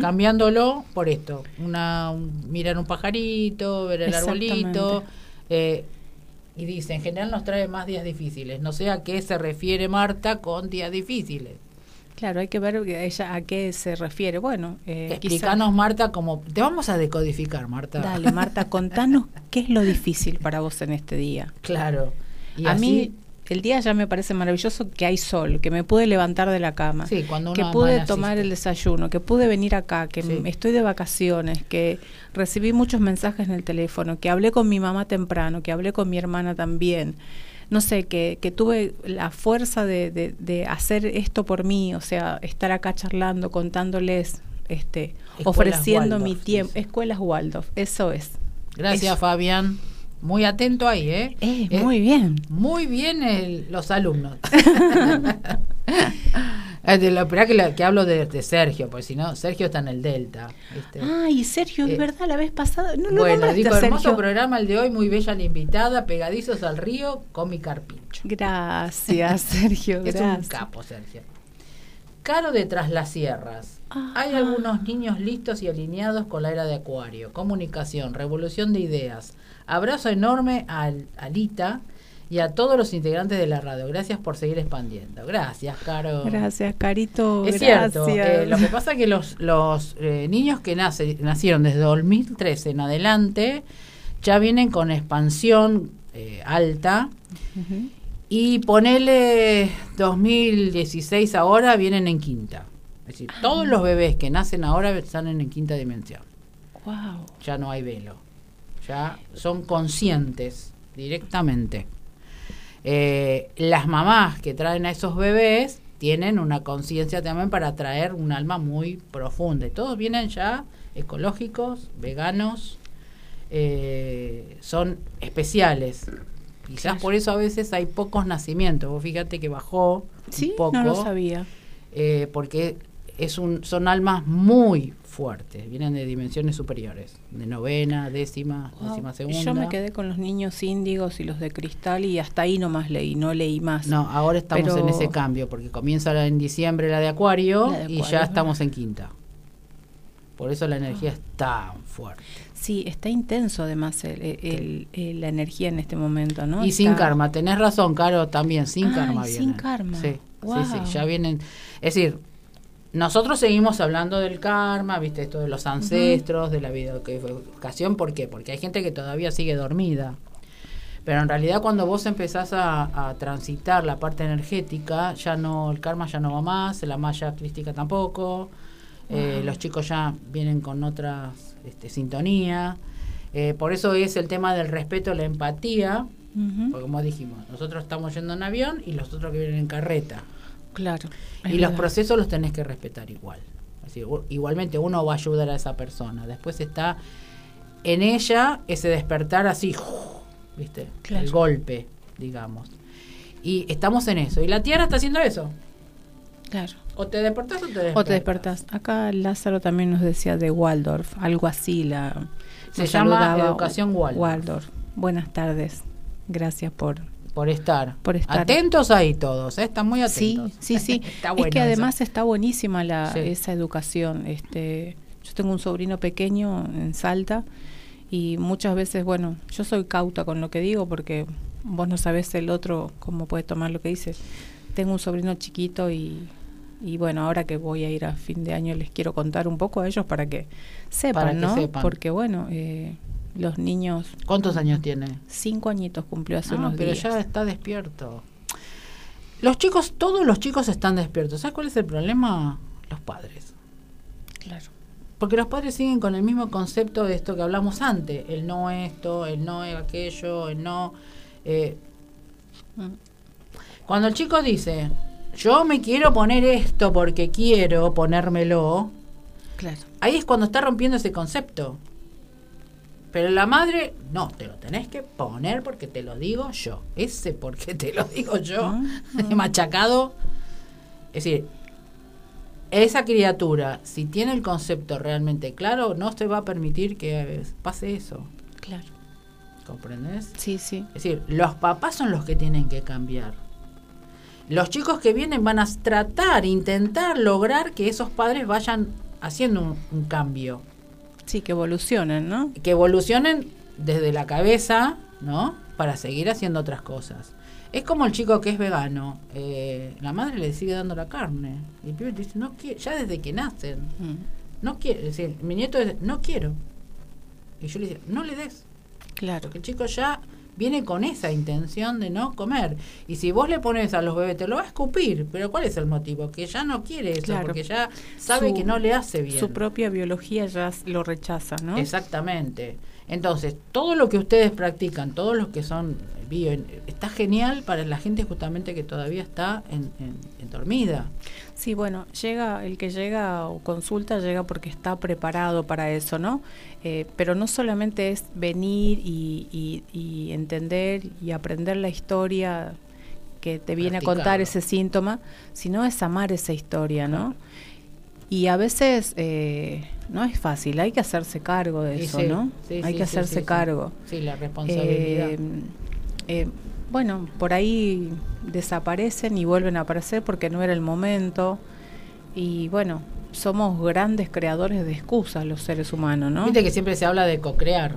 cambiándolo por esto. Una, un- mirar un pajarito, ver el arbolito. Eh, y dice, en general nos trae más días difíciles. No sé a qué se refiere Marta con días difíciles. Claro, hay que ver ella a qué se refiere. Bueno, eh, quizá- Explícanos, Marta, como... Te vamos a decodificar, Marta. Dale, Marta, contanos qué es lo difícil para vos en este día. claro. Y a así, mí el día ya me parece maravilloso que hay sol, que me pude levantar de la cama, Sí, cuando que pude tomar el desayuno, que pude venir acá, que Sí. estoy de vacaciones, que recibí muchos mensajes en el teléfono, que hablé con mi mamá temprano, que hablé con mi hermana también. No sé, que, que tuve la fuerza de, de- de hacer esto por mí, o sea, estar acá charlando, contándoles este, Escuelas ofreciendo mi tiempo. Escuelas Waldorf, eso es. Gracias, Eso. Fabián. Muy atento ahí, ¿eh? Eh, Eh, muy bien. Muy bien el- los alumnos. Eh, de que, la- que hablo de, de Sergio, porque si no, Sergio está en el Delta. ¿viste? Ay, Sergio, Eh, es verdad, la vez pasada. No lo bueno, digo, hermoso Sergio. programa el de hoy, muy bella la invitada, pegadizos al río con mi carpincho. Gracias, Sergio. Es un gracias. capo, Sergio. Caro de Tras las Sierras. Ah. Hay algunos niños listos y alineados con la era de Acuario. Comunicación, revolución de ideas. Abrazo enorme a Alita y a todos los integrantes de la radio. Gracias por seguir expandiendo. Gracias, Caro. Gracias, Carito. Es gracias. cierto, eh, lo que pasa es que los, los eh, niños que nace, nacieron desde 2013 en adelante ya vienen con expansión eh, alta Ujú. y ponele 2016 ahora vienen en quinta. Es decir, todos los bebés que nacen ahora están en, en quinta dimensión. Wow. Ya no hay velo. Ya son conscientes directamente. Eh, las mamás que traen a esos bebés tienen una conciencia también para traer un alma muy profunda. Y todos vienen ya ecológicos, veganos, eh, son especiales. Quizás Claro. por eso a veces hay pocos nacimientos. Vos fíjate que bajó Sí, un poco no lo sabía. eh, porque es un, son almas muy fuertes, vienen de dimensiones superiores, de novena, décima, Wow. décima Y segunda. Yo me quedé con los niños índigos y los de cristal y hasta ahí nomás leí, no leí más. No, ahora estamos Pero- en ese cambio, porque comienza la- en diciembre la de Acuario, La de y ya es estamos en quinta. Por eso la energía es tan fuerte. Sí, está intenso además el- el- el- la energía en este momento, ¿no? y sin karma, tenés razón, Caro, también, sin karma sin vienen. karma. Sí, Wow. sí, sí, ya vienen. Es decir, nosotros seguimos hablando del karma, viste, esto de los ancestros, de la videoeducación, ¿por qué? Porque hay gente que todavía sigue dormida. Pero en realidad cuando vos empezás a, a transitar la parte energética, ya no, el karma ya no va más, la malla crística tampoco, eh, los chicos ya vienen con otras este, sintonía. Eh, por eso es el tema del respeto, la empatía, porque como dijimos, nosotros estamos yendo en avión y los otros que vienen en carreta. Claro. y los procesos los tenés que respetar igual. U- igualmente uno va a ayudar a esa persona. Después está en ella ese despertar así, ¿viste? Claro. El golpe, digamos. Y estamos en eso. Y la Tierra está haciendo eso. Claro. O te despertás o te despertás. O te despertás. Acá Lázaro también nos decía de Waldorf, algo así. La, Se llama. Educación Waldorf. Buenas tardes. Gracias por... Por estar. Por estar. Atentos ahí todos, ¿eh? están muy Sí, atentos. sí, sí. está es que eso. además está buenísima la, Sí. esa educación. Este, yo tengo un sobrino pequeño en Salta y muchas veces, bueno, yo soy cauta con lo que digo porque vos no sabés el otro cómo puede tomar lo que dice. Tengo un sobrino chiquito y, y bueno, ahora que voy a ir a fin de año les quiero contar un poco a ellos para que sepan, Para que ¿no? sepan. Porque bueno, eh, los niños, ¿Cuántos años tiene? cinco añitos cumplió hace Ah, unos pero días. ya está despierto. Los chicos, todos los chicos están despiertos. ¿Sabes cuál es el problema? Los padres. Claro. Porque los padres siguen con el mismo concepto de esto que hablamos antes. El no esto, el no aquello, el no... eh, Mm. cuando el chico dice, yo me quiero poner esto porque quiero ponérmelo, Claro. ahí es cuando está rompiendo ese concepto. Pero la madre, no, te lo tenés que poner porque te lo digo yo. Ese porque te lo digo yo, machacado. Es decir, esa criatura, si tiene el concepto realmente claro, no se va a permitir que pase eso. Claro. ¿Comprendes? Sí, sí. Es decir, los papás son los que tienen que cambiar. Los chicos que vienen van a tratar, intentar lograr que esos padres vayan haciendo un, un cambio. Sí, que evolucionen, ¿no? Que evolucionen desde la cabeza, ¿no? Para seguir haciendo otras cosas. Es como el chico que es vegano. eh, la madre le sigue dando la carne. Y el pibe te dice, no quiero, ya desde que nacen. Mm. No quiero. Es decir, mi nieto dice, no quiero. Y yo le digo, no le des. Claro. Porque el chico ya viene con esa intención de no comer. Y si vos le pones a los bebés, te lo va a escupir. Pero ¿cuál es el motivo? Que ya no quiere eso, Claro. porque ya sabe Su- que no le hace bien. Su propia biología ya lo rechaza, ¿no? Exactamente. Entonces, todo lo que ustedes practican, todos los que son bio, está genial para la gente justamente que todavía está en, dormida. Sí, bueno, llega el que llega o consulta llega porque está preparado para eso, ¿no? Eh, pero no solamente es venir y, y, entender y aprender la historia que te viene a contar ese síntoma, sino es amar esa historia, ¿no? Y a veces eh, no es fácil, hay que hacerse cargo de eso, ¿no? hay que hacerse cargo. Sí, la responsabilidad. Eh, eh, bueno, por ahí desaparecen y vuelven a aparecer porque no era el momento. Y bueno, somos grandes creadores de excusas los seres humanos, ¿no? Viste que siempre se habla de co-crear.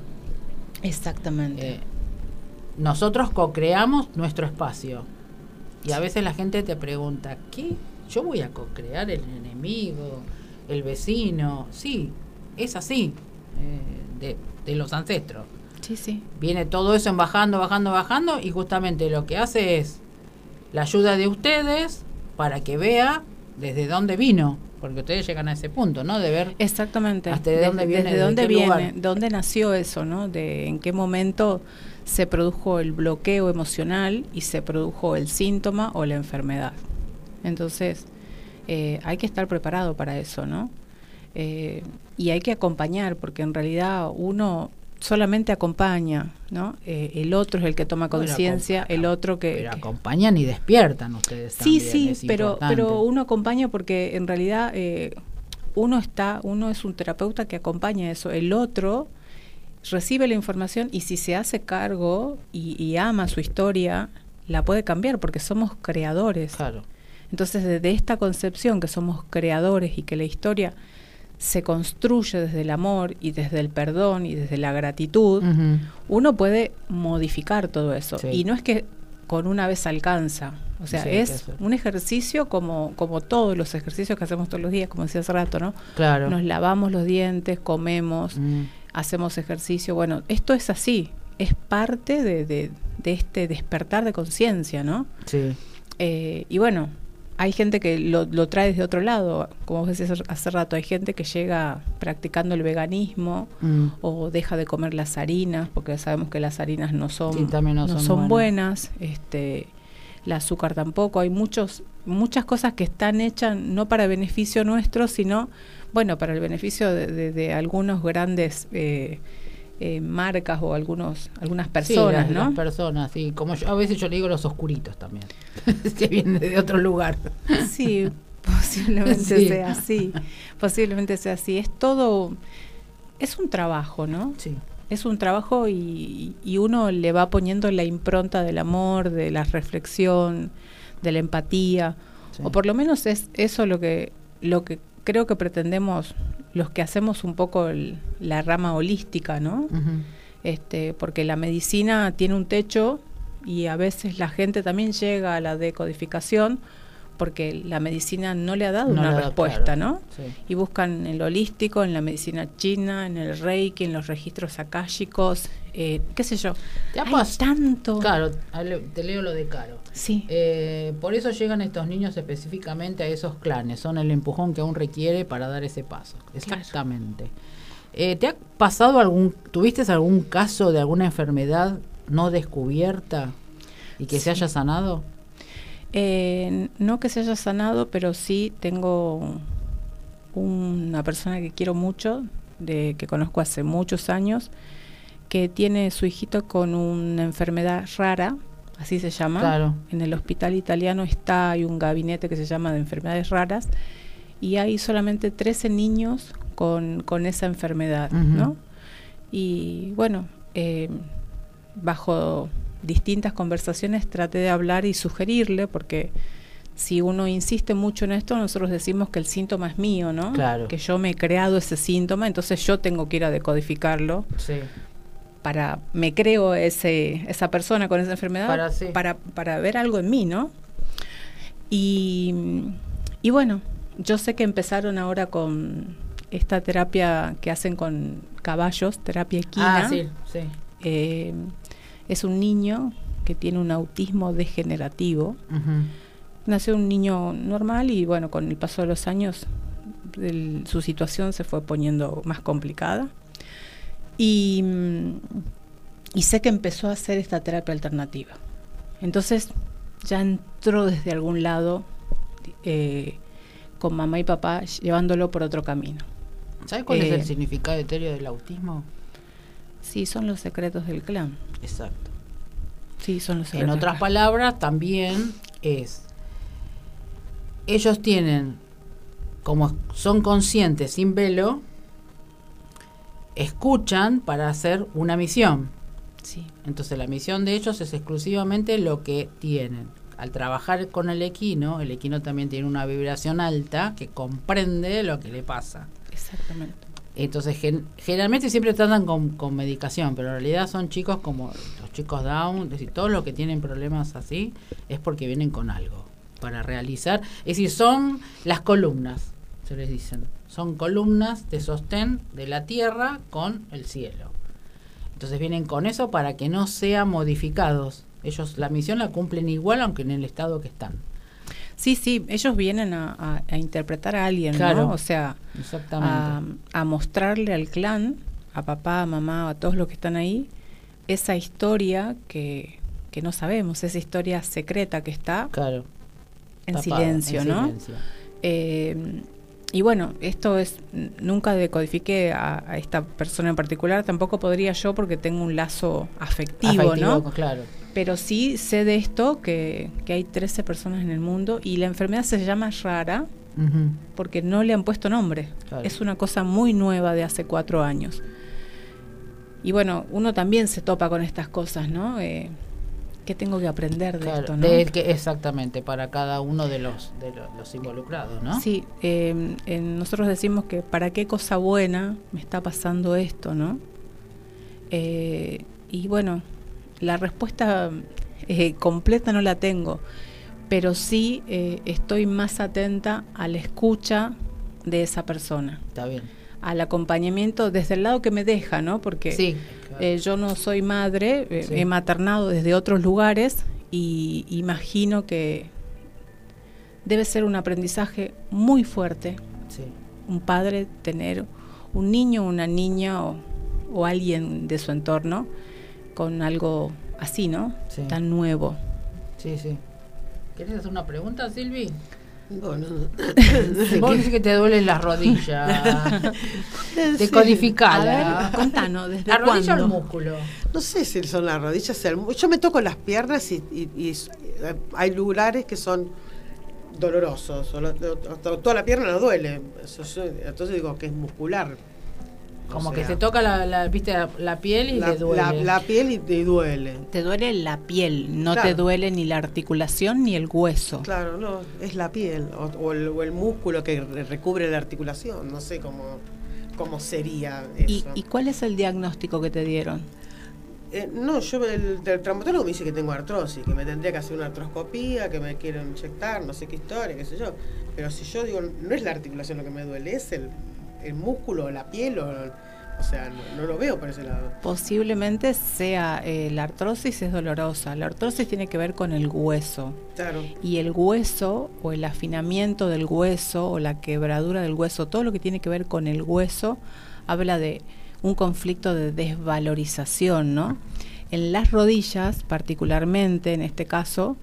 Exactamente. nosotros co-creamos nuestro espacio. Y a veces la gente te pregunta, ¿qué? Yo voy a co-crear el enemigo, el vecino. Sí, es así, eh, de, los ancestros. Sí, sí. Viene todo eso en bajando, bajando, bajando y justamente lo que hace es la ayuda de ustedes para que vea desde dónde vino, porque ustedes llegan a ese punto, ¿no? De ver exactamente hasta de dónde viene, desde dónde viene, dónde nació eso, ¿no? De en qué momento se produjo el bloqueo emocional y se produjo el síntoma o la enfermedad. Entonces, eh, hay que estar preparado para eso, ¿no? Eh, y hay que acompañar, porque en realidad uno solamente acompaña, ¿no? Eh, el otro es el que toma conciencia, el otro que... Pero acompañan y despiertan ustedes. Sí, sí, pero, pero uno acompaña porque en realidad uno está, uno es un terapeuta que acompaña eso, el otro recibe la información y si se hace cargo y, y ama su historia, la puede cambiar porque somos creadores. Claro. Entonces, desde esta concepción que somos creadores y que la historia se construye desde el amor y desde el perdón y desde la gratitud, uno puede modificar todo eso. Y no es que con una vez alcanza. O sea, es un ejercicio como, como todos los ejercicios que hacemos todos los días, como decía hace rato, ¿no? Claro. Nos lavamos los dientes, comemos, mm. hacemos ejercicio. Bueno, esto es así, es parte de, de, este despertar de conciencia, ¿no? Sí. Eh, y bueno, hay gente que lo, trae desde otro lado, como decías hace rato, hay gente que llega practicando el veganismo mm. o deja de comer las harinas, porque sabemos que las harinas no son, no, son, buenas, este, el azúcar tampoco, hay muchos, muchas cosas que están hechas no para beneficio nuestro, sino, bueno, para el beneficio de, algunos grandes... Eh, eh, marcas o algunos algunas personas, sí, las, personas, sí. Como a veces yo le digo los oscuritos también, que vienen de otro lugar. Sí, posiblemente sea así. Posiblemente sea así. Es todo, es un trabajo, ¿no? Sí. Es un trabajo y, y uno le va poniendo la impronta del amor, de la reflexión, de la empatía. O por lo menos es eso lo que, lo que creo que pretendemos los que hacemos un poco la rama holística, ¿no? este, porque la medicina tiene un techo y a veces la gente también llega a la decodificación porque la medicina no le ha dado una respuesta, ¿no? Y buscan en lo holístico, en la medicina china, en el reiki, en los registros akáshicos, eh, qué sé yo. Hay tanto. Claro, te leo lo de Caro. Sí. Eh, por eso llegan estos niños específicamente a esos clanes, son el empujón que aún requiere para dar ese paso. Exactamente. Eh, ¿Te ha pasado algún, tuviste algún caso de alguna enfermedad no descubierta y que se haya sanado? Eh, no que se haya sanado, pero sí tengo una persona que quiero mucho, de, que conozco hace muchos años, que tiene su hijito con una enfermedad rara, así se llama. En el hospital italiano está, hay un gabinete que se llama de enfermedades raras, y hay solamente 13 niños con, con esa enfermedad, ¿no? Y bueno, eh, bajo distintas conversaciones traté de hablar y sugerirle, porque si uno insiste mucho en esto, nosotros decimos que el síntoma es mío, ¿no? Claro. Que yo me he creado ese síntoma, entonces yo tengo que ir a decodificarlo. Sí. Para, me creo ese, esa persona con esa enfermedad para, para, para ver algo en mí, ¿no? Y, y bueno, yo sé que empezaron ahora con esta terapia que hacen con caballos, terapia equina. Ah, sí, sí. Eh, es un niño que tiene un autismo degenerativo. Nació un niño normal y bueno, con el paso de los años su situación se fue poniendo más complicada. Y, mm, y sé que empezó a hacer esta terapia alternativa. Entonces ya entró desde algún lado eh, con mamá y papá llevándolo por otro camino. ¿Sabes cuál es el Eh, significado etéreo del autismo? Sí, son los secretos del clan. Exacto. Sí, son los En secretos. otras del clan. palabras, también es. Ellos tienen, como son conscientes sin velo, escuchan para hacer una misión. Sí, Entonces la misión de ellos es exclusivamente lo que tienen. Al trabajar con el equino, el equino también tiene una vibración alta que comprende lo que le pasa. exactamente. Entonces, gen- generalmente siempre tratan con, con medicación, pero en realidad son chicos como los chicos Down, es decir, todos los que tienen problemas así es porque vienen con algo para realizar. Es decir, son las columnas, se les dicen. Son columnas de sostén de la tierra con el cielo. Entonces vienen con eso para que no sean modificados. Ellos la misión la cumplen igual aunque en el estado que están. Sí, sí, ellos vienen a, a- a interpretar a alguien, Claro. ¿no? O sea, a, mostrarle al clan, a papá, a mamá, a todos los que están ahí, esa historia que, que no sabemos, esa historia secreta que está claro. en tapada, silencio, en ¿no? silencio. Eh, y bueno, esto es, nunca decodifiqué a, a esta persona en particular, tampoco podría yo porque tengo un lazo afectivo, ¿no? Afectivo, Claro. Pero sí sé de esto, que, que hay 13 personas en el mundo y la enfermedad se llama rara porque no le han puesto nombre. Claro. Es una cosa muy nueva de hace cuatro años. Y bueno, uno también se topa con estas cosas, ¿no? Eh, ¿Qué tengo que aprender de Claro, esto, no? de que- exactamente, para cada uno de los, de lo- los involucrados, ¿no? Sí, eh, eh, nosotros decimos que para qué cosa buena me está pasando esto, ¿no? Eh, y bueno, la respuesta eh, completa no la tengo, pero sí eh, estoy más atenta a la escucha de esa persona, Está bien. al acompañamiento desde el lado que me deja, ¿no? Porque Sí. claro. eh, yo no soy madre, eh, Sí. he maternado desde otros lugares y imagino que debe ser un aprendizaje muy fuerte sí. un padre tener un niño, una niña o, o alguien de su entorno con algo así, ¿no? Sí. Tan nuevo. Sí, sí. ¿Querés hacer una pregunta, Silvi? Bueno, Vos dices que te duelen las rodillas. Sí. Decodificala. A ver, contanos, ¿desde ¿La rodilla o el músculo? no sé si son las rodillas. Yo me toco las piernas y, y- eh, hay lugares que son dolorosos. o la- o- o- toda la pierna no duele. Entonces digo que es muscular. O Como que se toca la, la, ¿viste, la, la piel y la, le duele. la- la piel y te duele. Te duele la piel, no te duele ni la articulación ni el hueso. Claro, no, es la piel o, o el, o el músculo que re- recubre la articulación. No sé cómo, cómo sería ¿Y, eso. ¿Y cuál es el diagnóstico que te dieron? Eh, no, yo el, el traumatólogo me dice que tengo artrosis, que me tendría que hacer una artroscopía, que me quieren inyectar, no sé qué historia, qué sé yo. Pero si yo digo, no es la articulación lo que me duele, es el, el músculo, la piel, o, o sea, no, no lo veo por ese lado. Posiblemente sea eh, la artrosis es dolorosa. La artrosis tiene que ver con el hueso. Claro, Y el hueso o el afinamiento del hueso o la quebradura del hueso, todo lo que tiene que ver con el hueso, habla de un conflicto de desvalorización, ¿no? En las rodillas, particularmente en este caso,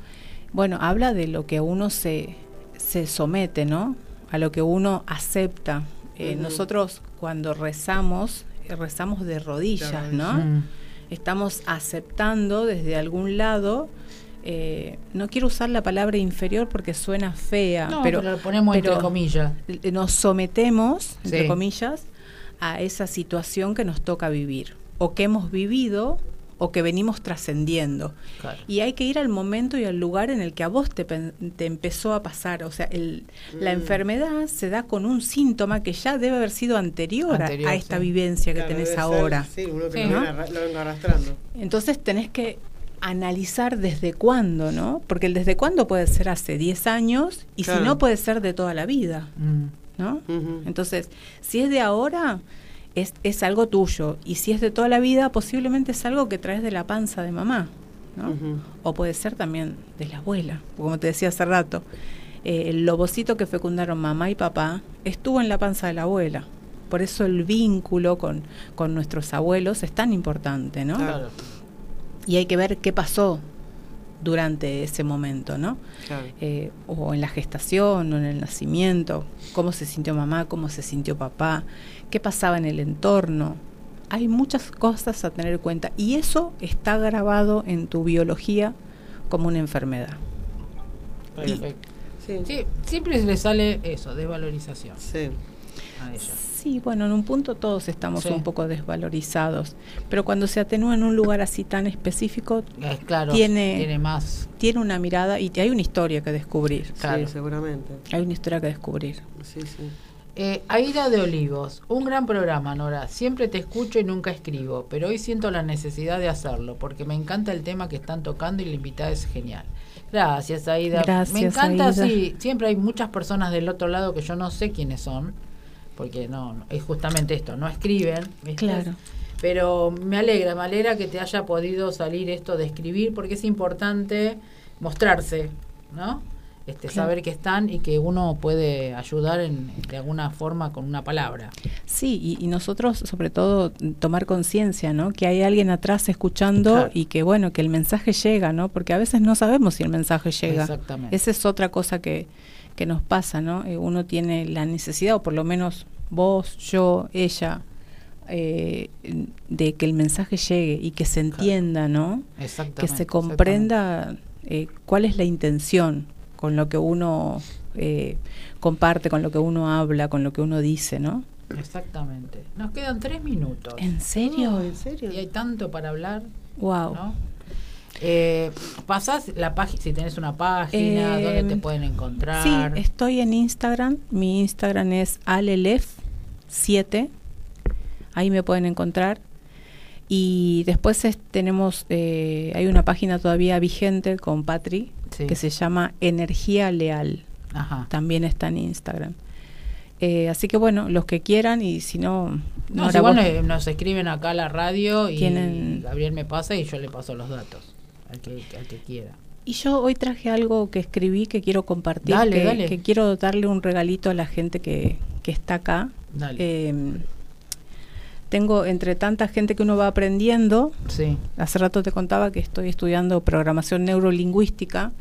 bueno, habla de lo que uno se, se somete, ¿no? A lo que uno acepta. Eh. Nosotros cuando rezamos, eh, rezamos de rodillas. ¿no? Mm. estamos aceptando desde algún lado. eh, no quiero usar la palabra inferior porque suena fea, No, pero, pero, lo ponemos pero entre comillas. nos sometemos, entre Sí. comillas, a esa situación que nos toca vivir, o que hemos vivido, o que venimos trascendiendo. Claro. Y hay que ir al momento y al lugar en el que a vos te, pen- te empezó a pasar. O sea, el- la Mm. enfermedad se da con un síntoma que ya debe haber sido anterior, a- Anterior, a, esta sí. vivencia que Claro, tenés ser, ahora. sí, uno que Sí, lo, ¿no? viene arra- lo vengo arrastrando. Entonces tenés que analizar desde cuándo, ¿no? Porque el desde cuándo puede ser hace 10 años y Claro. si no puede ser de toda la vida, Mm. ¿no? Entonces, si es de ahora, es, es algo tuyo. Y si es de toda la vida, posiblemente es algo que traes de la panza de mamá. O puede ser también de la abuela, como te decía hace rato. eh, el lobocito que fecundaron mamá y papá estuvo en la panza de la abuela. por eso el vínculo con, con nuestros abuelos es tan importante, ¿no? Claro. Y hay que ver qué pasó durante ese momento, ¿no? Claro. Eh, o en la gestación, o en el nacimiento, cómo se sintió mamá, cómo se sintió papá, qué pasaba en el entorno. Hay muchas cosas a tener en cuenta y eso está grabado en tu biología como una enfermedad. Perfecto. Sí. Sí, siempre le sale eso, desvalorización Sí. a ella. Sí, bueno, en un punto todos estamos Sí. un poco desvalorizados, pero cuando se atenúa en un lugar así tan específico, Es claro, Tiene- tiene más. tiene una mirada y hay una historia que descubrir. Claro. Sí, seguramente. Hay una historia que descubrir. Sí, sí. Eh, Aida de Olivos, un gran programa, Nora. Siempre te escucho y nunca escribo, pero hoy siento la necesidad de hacerlo porque me encanta el tema que están tocando y la invitada es genial. Gracias, Aida. Gracias, me encanta, Aida. sí. Siempre hay muchas personas del otro lado que yo no sé quiénes son, porque no, no- es justamente esto, no escriben. ¿viste? Claro. Pero me alegra, me alegra que te haya podido salir esto de escribir porque es importante mostrarse, ¿no? Este, Claro. saber que están y que uno puede ayudar en, de alguna forma con una palabra. Sí, y, y nosotros sobre todo tomar conciencia, ¿no? Que hay alguien atrás escuchando Claro. y que bueno, que el mensaje llega, ¿no? Porque a veces no sabemos si el mensaje llega. Exactamente. Esa es otra cosa que, que nos pasa, ¿no? Eh, uno tiene la necesidad, o por lo menos vos, yo, ella, eh, de que el mensaje llegue y que se entienda, ¿no? Exactamente. Que se comprenda eh, cuál es la intención con lo que uno eh, comparte, con lo que uno habla, con lo que uno dice, ¿no? Exactamente. Nos quedan tres minutos. ¿En serio? ¿En serio? Y hay tanto para hablar, Wow. ¿no? Eh, pasás la página, si tenés una página, Eh, ¿dónde te pueden encontrar? Sí, estoy en Instagram. Mi Instagram es alelef7. Ahí me pueden encontrar. Y después es- tenemos, eh, hay una página todavía vigente con Patri Sí. que se llama Energía Leal. Ajá. También está en Instagram. Eh, así que bueno, los que quieran y si no... No, si igual nos, nos escriben acá a la radio y Tienen- Gabriel me pasa y yo le paso los datos al que, al que quiera. Y yo hoy traje algo que escribí que quiero compartir, Dale, que, dale. que quiero darle un regalito a la gente que, que está acá. Dale. Eh, tengo entre tanta gente que uno va aprendiendo, sí. hace rato te contaba que estoy estudiando programación neurolingüística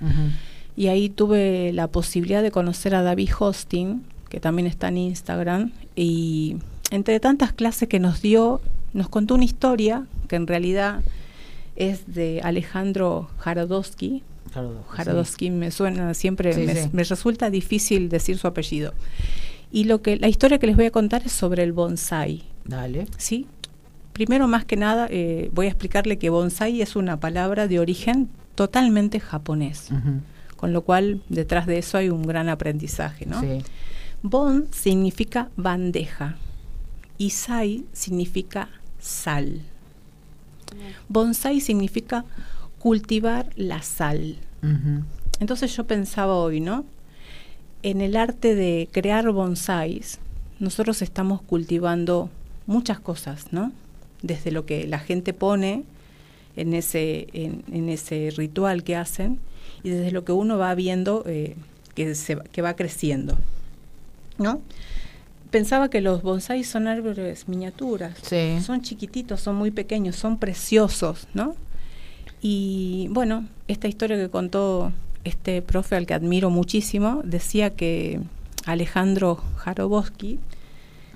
y ahí tuve la posibilidad de conocer a David Hosting, que también está en Instagram, y entre tantas clases que nos dio, nos contó una historia que en realidad es de Alejandro Jarodowski, Jarodowski me suena siempre, Sí, me, sí. me resulta difícil decir su apellido. Y lo que la historia que les voy a contar es sobre el bonsai, sí. Dale. ¿sí? Primero, más que nada, eh, voy a explicarle que bonsai es una palabra de origen totalmente japonés, con lo cual detrás de eso hay un gran aprendizaje, ¿no? Sí. Bon significa bandeja y sai significa sal. Bonsai significa cultivar la sal. Entonces yo pensaba hoy, ¿no? En el arte de crear bonsais, nosotros estamos cultivando muchas cosas, ¿no? Desde lo que la gente pone en ese, en, en ese ritual que hacen y desde lo que uno va viendo eh, que, se, que va creciendo, ¿no? Pensaba que los bonsais son árboles miniaturas, Sí. son chiquititos, son muy pequeños, son preciosos, ¿no? Y bueno, esta historia que contó este profe al que admiro muchísimo, decía que Alejandro Jaroboski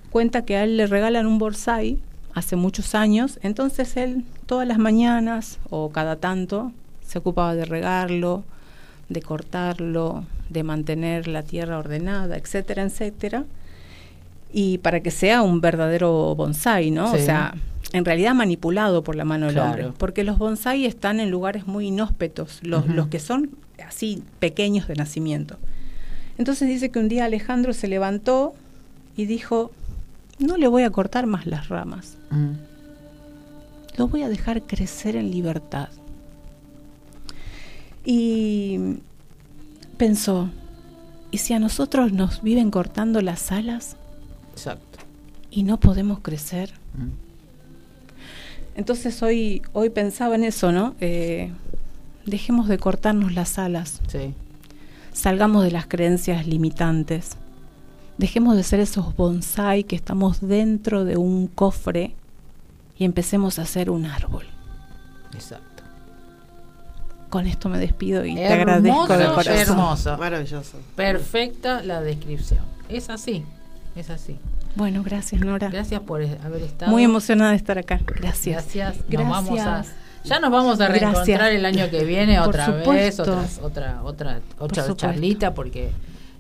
cuenta que a él le regalan un bonsai hace muchos años, entonces él todas las mañanas o cada tanto se ocupaba de regarlo, de cortarlo, de mantener la tierra ordenada, etcétera, etcétera y para que sea un verdadero bonsai, ¿no? Sí. O sea, en realidad manipulado por la mano del Claro. hombre, porque los bonsai están en lugares muy inhóspitos, los, los que son así pequeños de nacimiento. Entonces dice que un día Alejandro se levantó y dijo, no le voy a cortar más las ramas, Ujú. lo voy a dejar crecer en libertad. Y pensó, ¿y si a nosotros nos viven cortando las alas Exacto. y no podemos crecer? Ujú. Entonces hoy, hoy pensaba en eso, ¿no? Eh, dejemos de cortarnos las alas, Sí. salgamos de las creencias limitantes, Dejemos de ser esos bonsai que estamos dentro de un cofre y empecemos a hacer un árbol. Exacto. Con esto me despido y te agradezco de corazón. hermoso. Maravilloso. Perfecta la descripción. Es así, es así. Bueno, gracias Nora. Gracias por haber estado. Muy emocionada de estar acá. Gracias. Gracias. Nos Gracias. vamos a, ya nos vamos a Gracias. reencontrar el año que viene Por otra vez, otras- otra otra otra charlita porque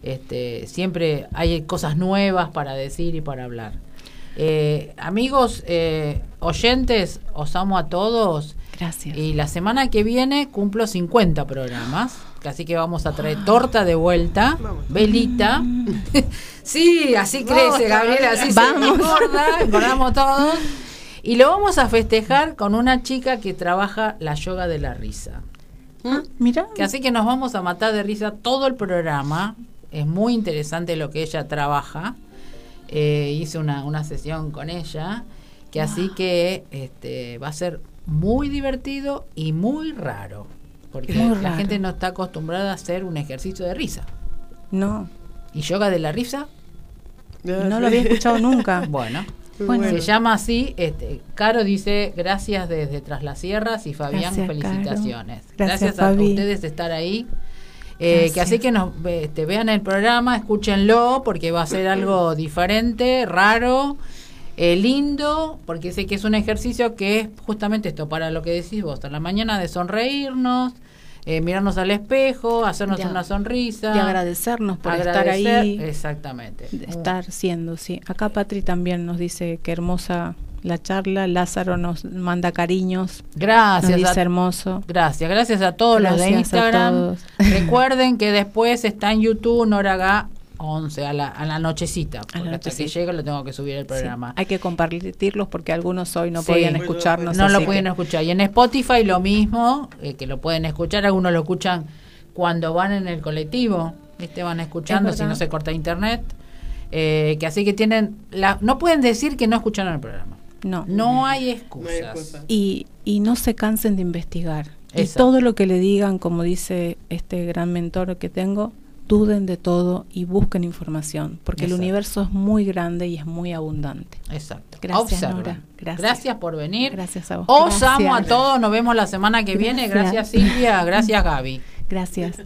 este siempre hay cosas nuevas para decir y para hablar. Eh, amigos eh, oyentes, os amo a todos. Gracias. Y la semana que viene cumplo 50 programas. Así que vamos a traer torta de vuelta, Vamos. velita. sí, así Vamos, crece Gabriela, así Vamos. se engorda, engordamos todos. Y lo vamos a festejar con una chica que trabaja la yoga de la risa. Ah, mira. Así que nos vamos a matar de risa todo el programa. Es muy interesante lo que ella trabaja. Eh, hice una, una sesión con ella. Que así que este, va a ser muy divertido y muy raro. Porque Muy la raro. gente no está acostumbrada a hacer un ejercicio de risa. No, ¿Y yoga de la risa? no lo había escuchado nunca. Bueno. Bueno. Se llama así, este, Caro dice gracias desde Tras las Sierras y Fabián Gracias, Caro. felicitaciones. Gracias, a ustedes de estar ahí. Eh, que así que nos este, vean el programa, escúchenlo porque va a ser algo diferente, raro, eh, lindo, porque sé que es un ejercicio que es justamente esto, para lo que decís vos, a la mañana de sonreírnos, eh, mirarnos al espejo, hacernos De una sonrisa. Y agradecernos por estar ahí. Exactamente. de estar siendo, sí. Acá Patri también nos dice que hermosa la charla. Lázaro nos manda cariños. Gracias. nos dice a- hermoso. Gracias, gracias a todos los de Instagram. todos. Recuerden que después está en YouTube Noraga 11 a la, a la nochecita. Porque hasta nochecita. que llegue lo tengo que subir el Sí, programa. Hay que compartirlos porque algunos hoy no Sí. podían escucharnos. no lo que- escuchar. Y en Spotify lo mismo, eh, que lo pueden escuchar. Algunos lo escuchan cuando van en el colectivo. ¿viste? Van escuchando Es si no se corta internet. Eh, que así que tienen. La, no pueden decir que no escucharon el programa. No. No hay No hay excusas. excusa. Y, y no se cansen de investigar. Y todo lo que le digan, como dice este gran mentor que tengo, duden de todo y busquen información, porque Exacto. el universo es muy grande y es muy abundante. Exacto. Gracias. Nora. Gracias. Gracias por venir. Gracias a vos. Os Gracias. amo a todos. Nos vemos la semana que viene. Gracias Gracias. Silvia. Gracias Gaby. Gracias.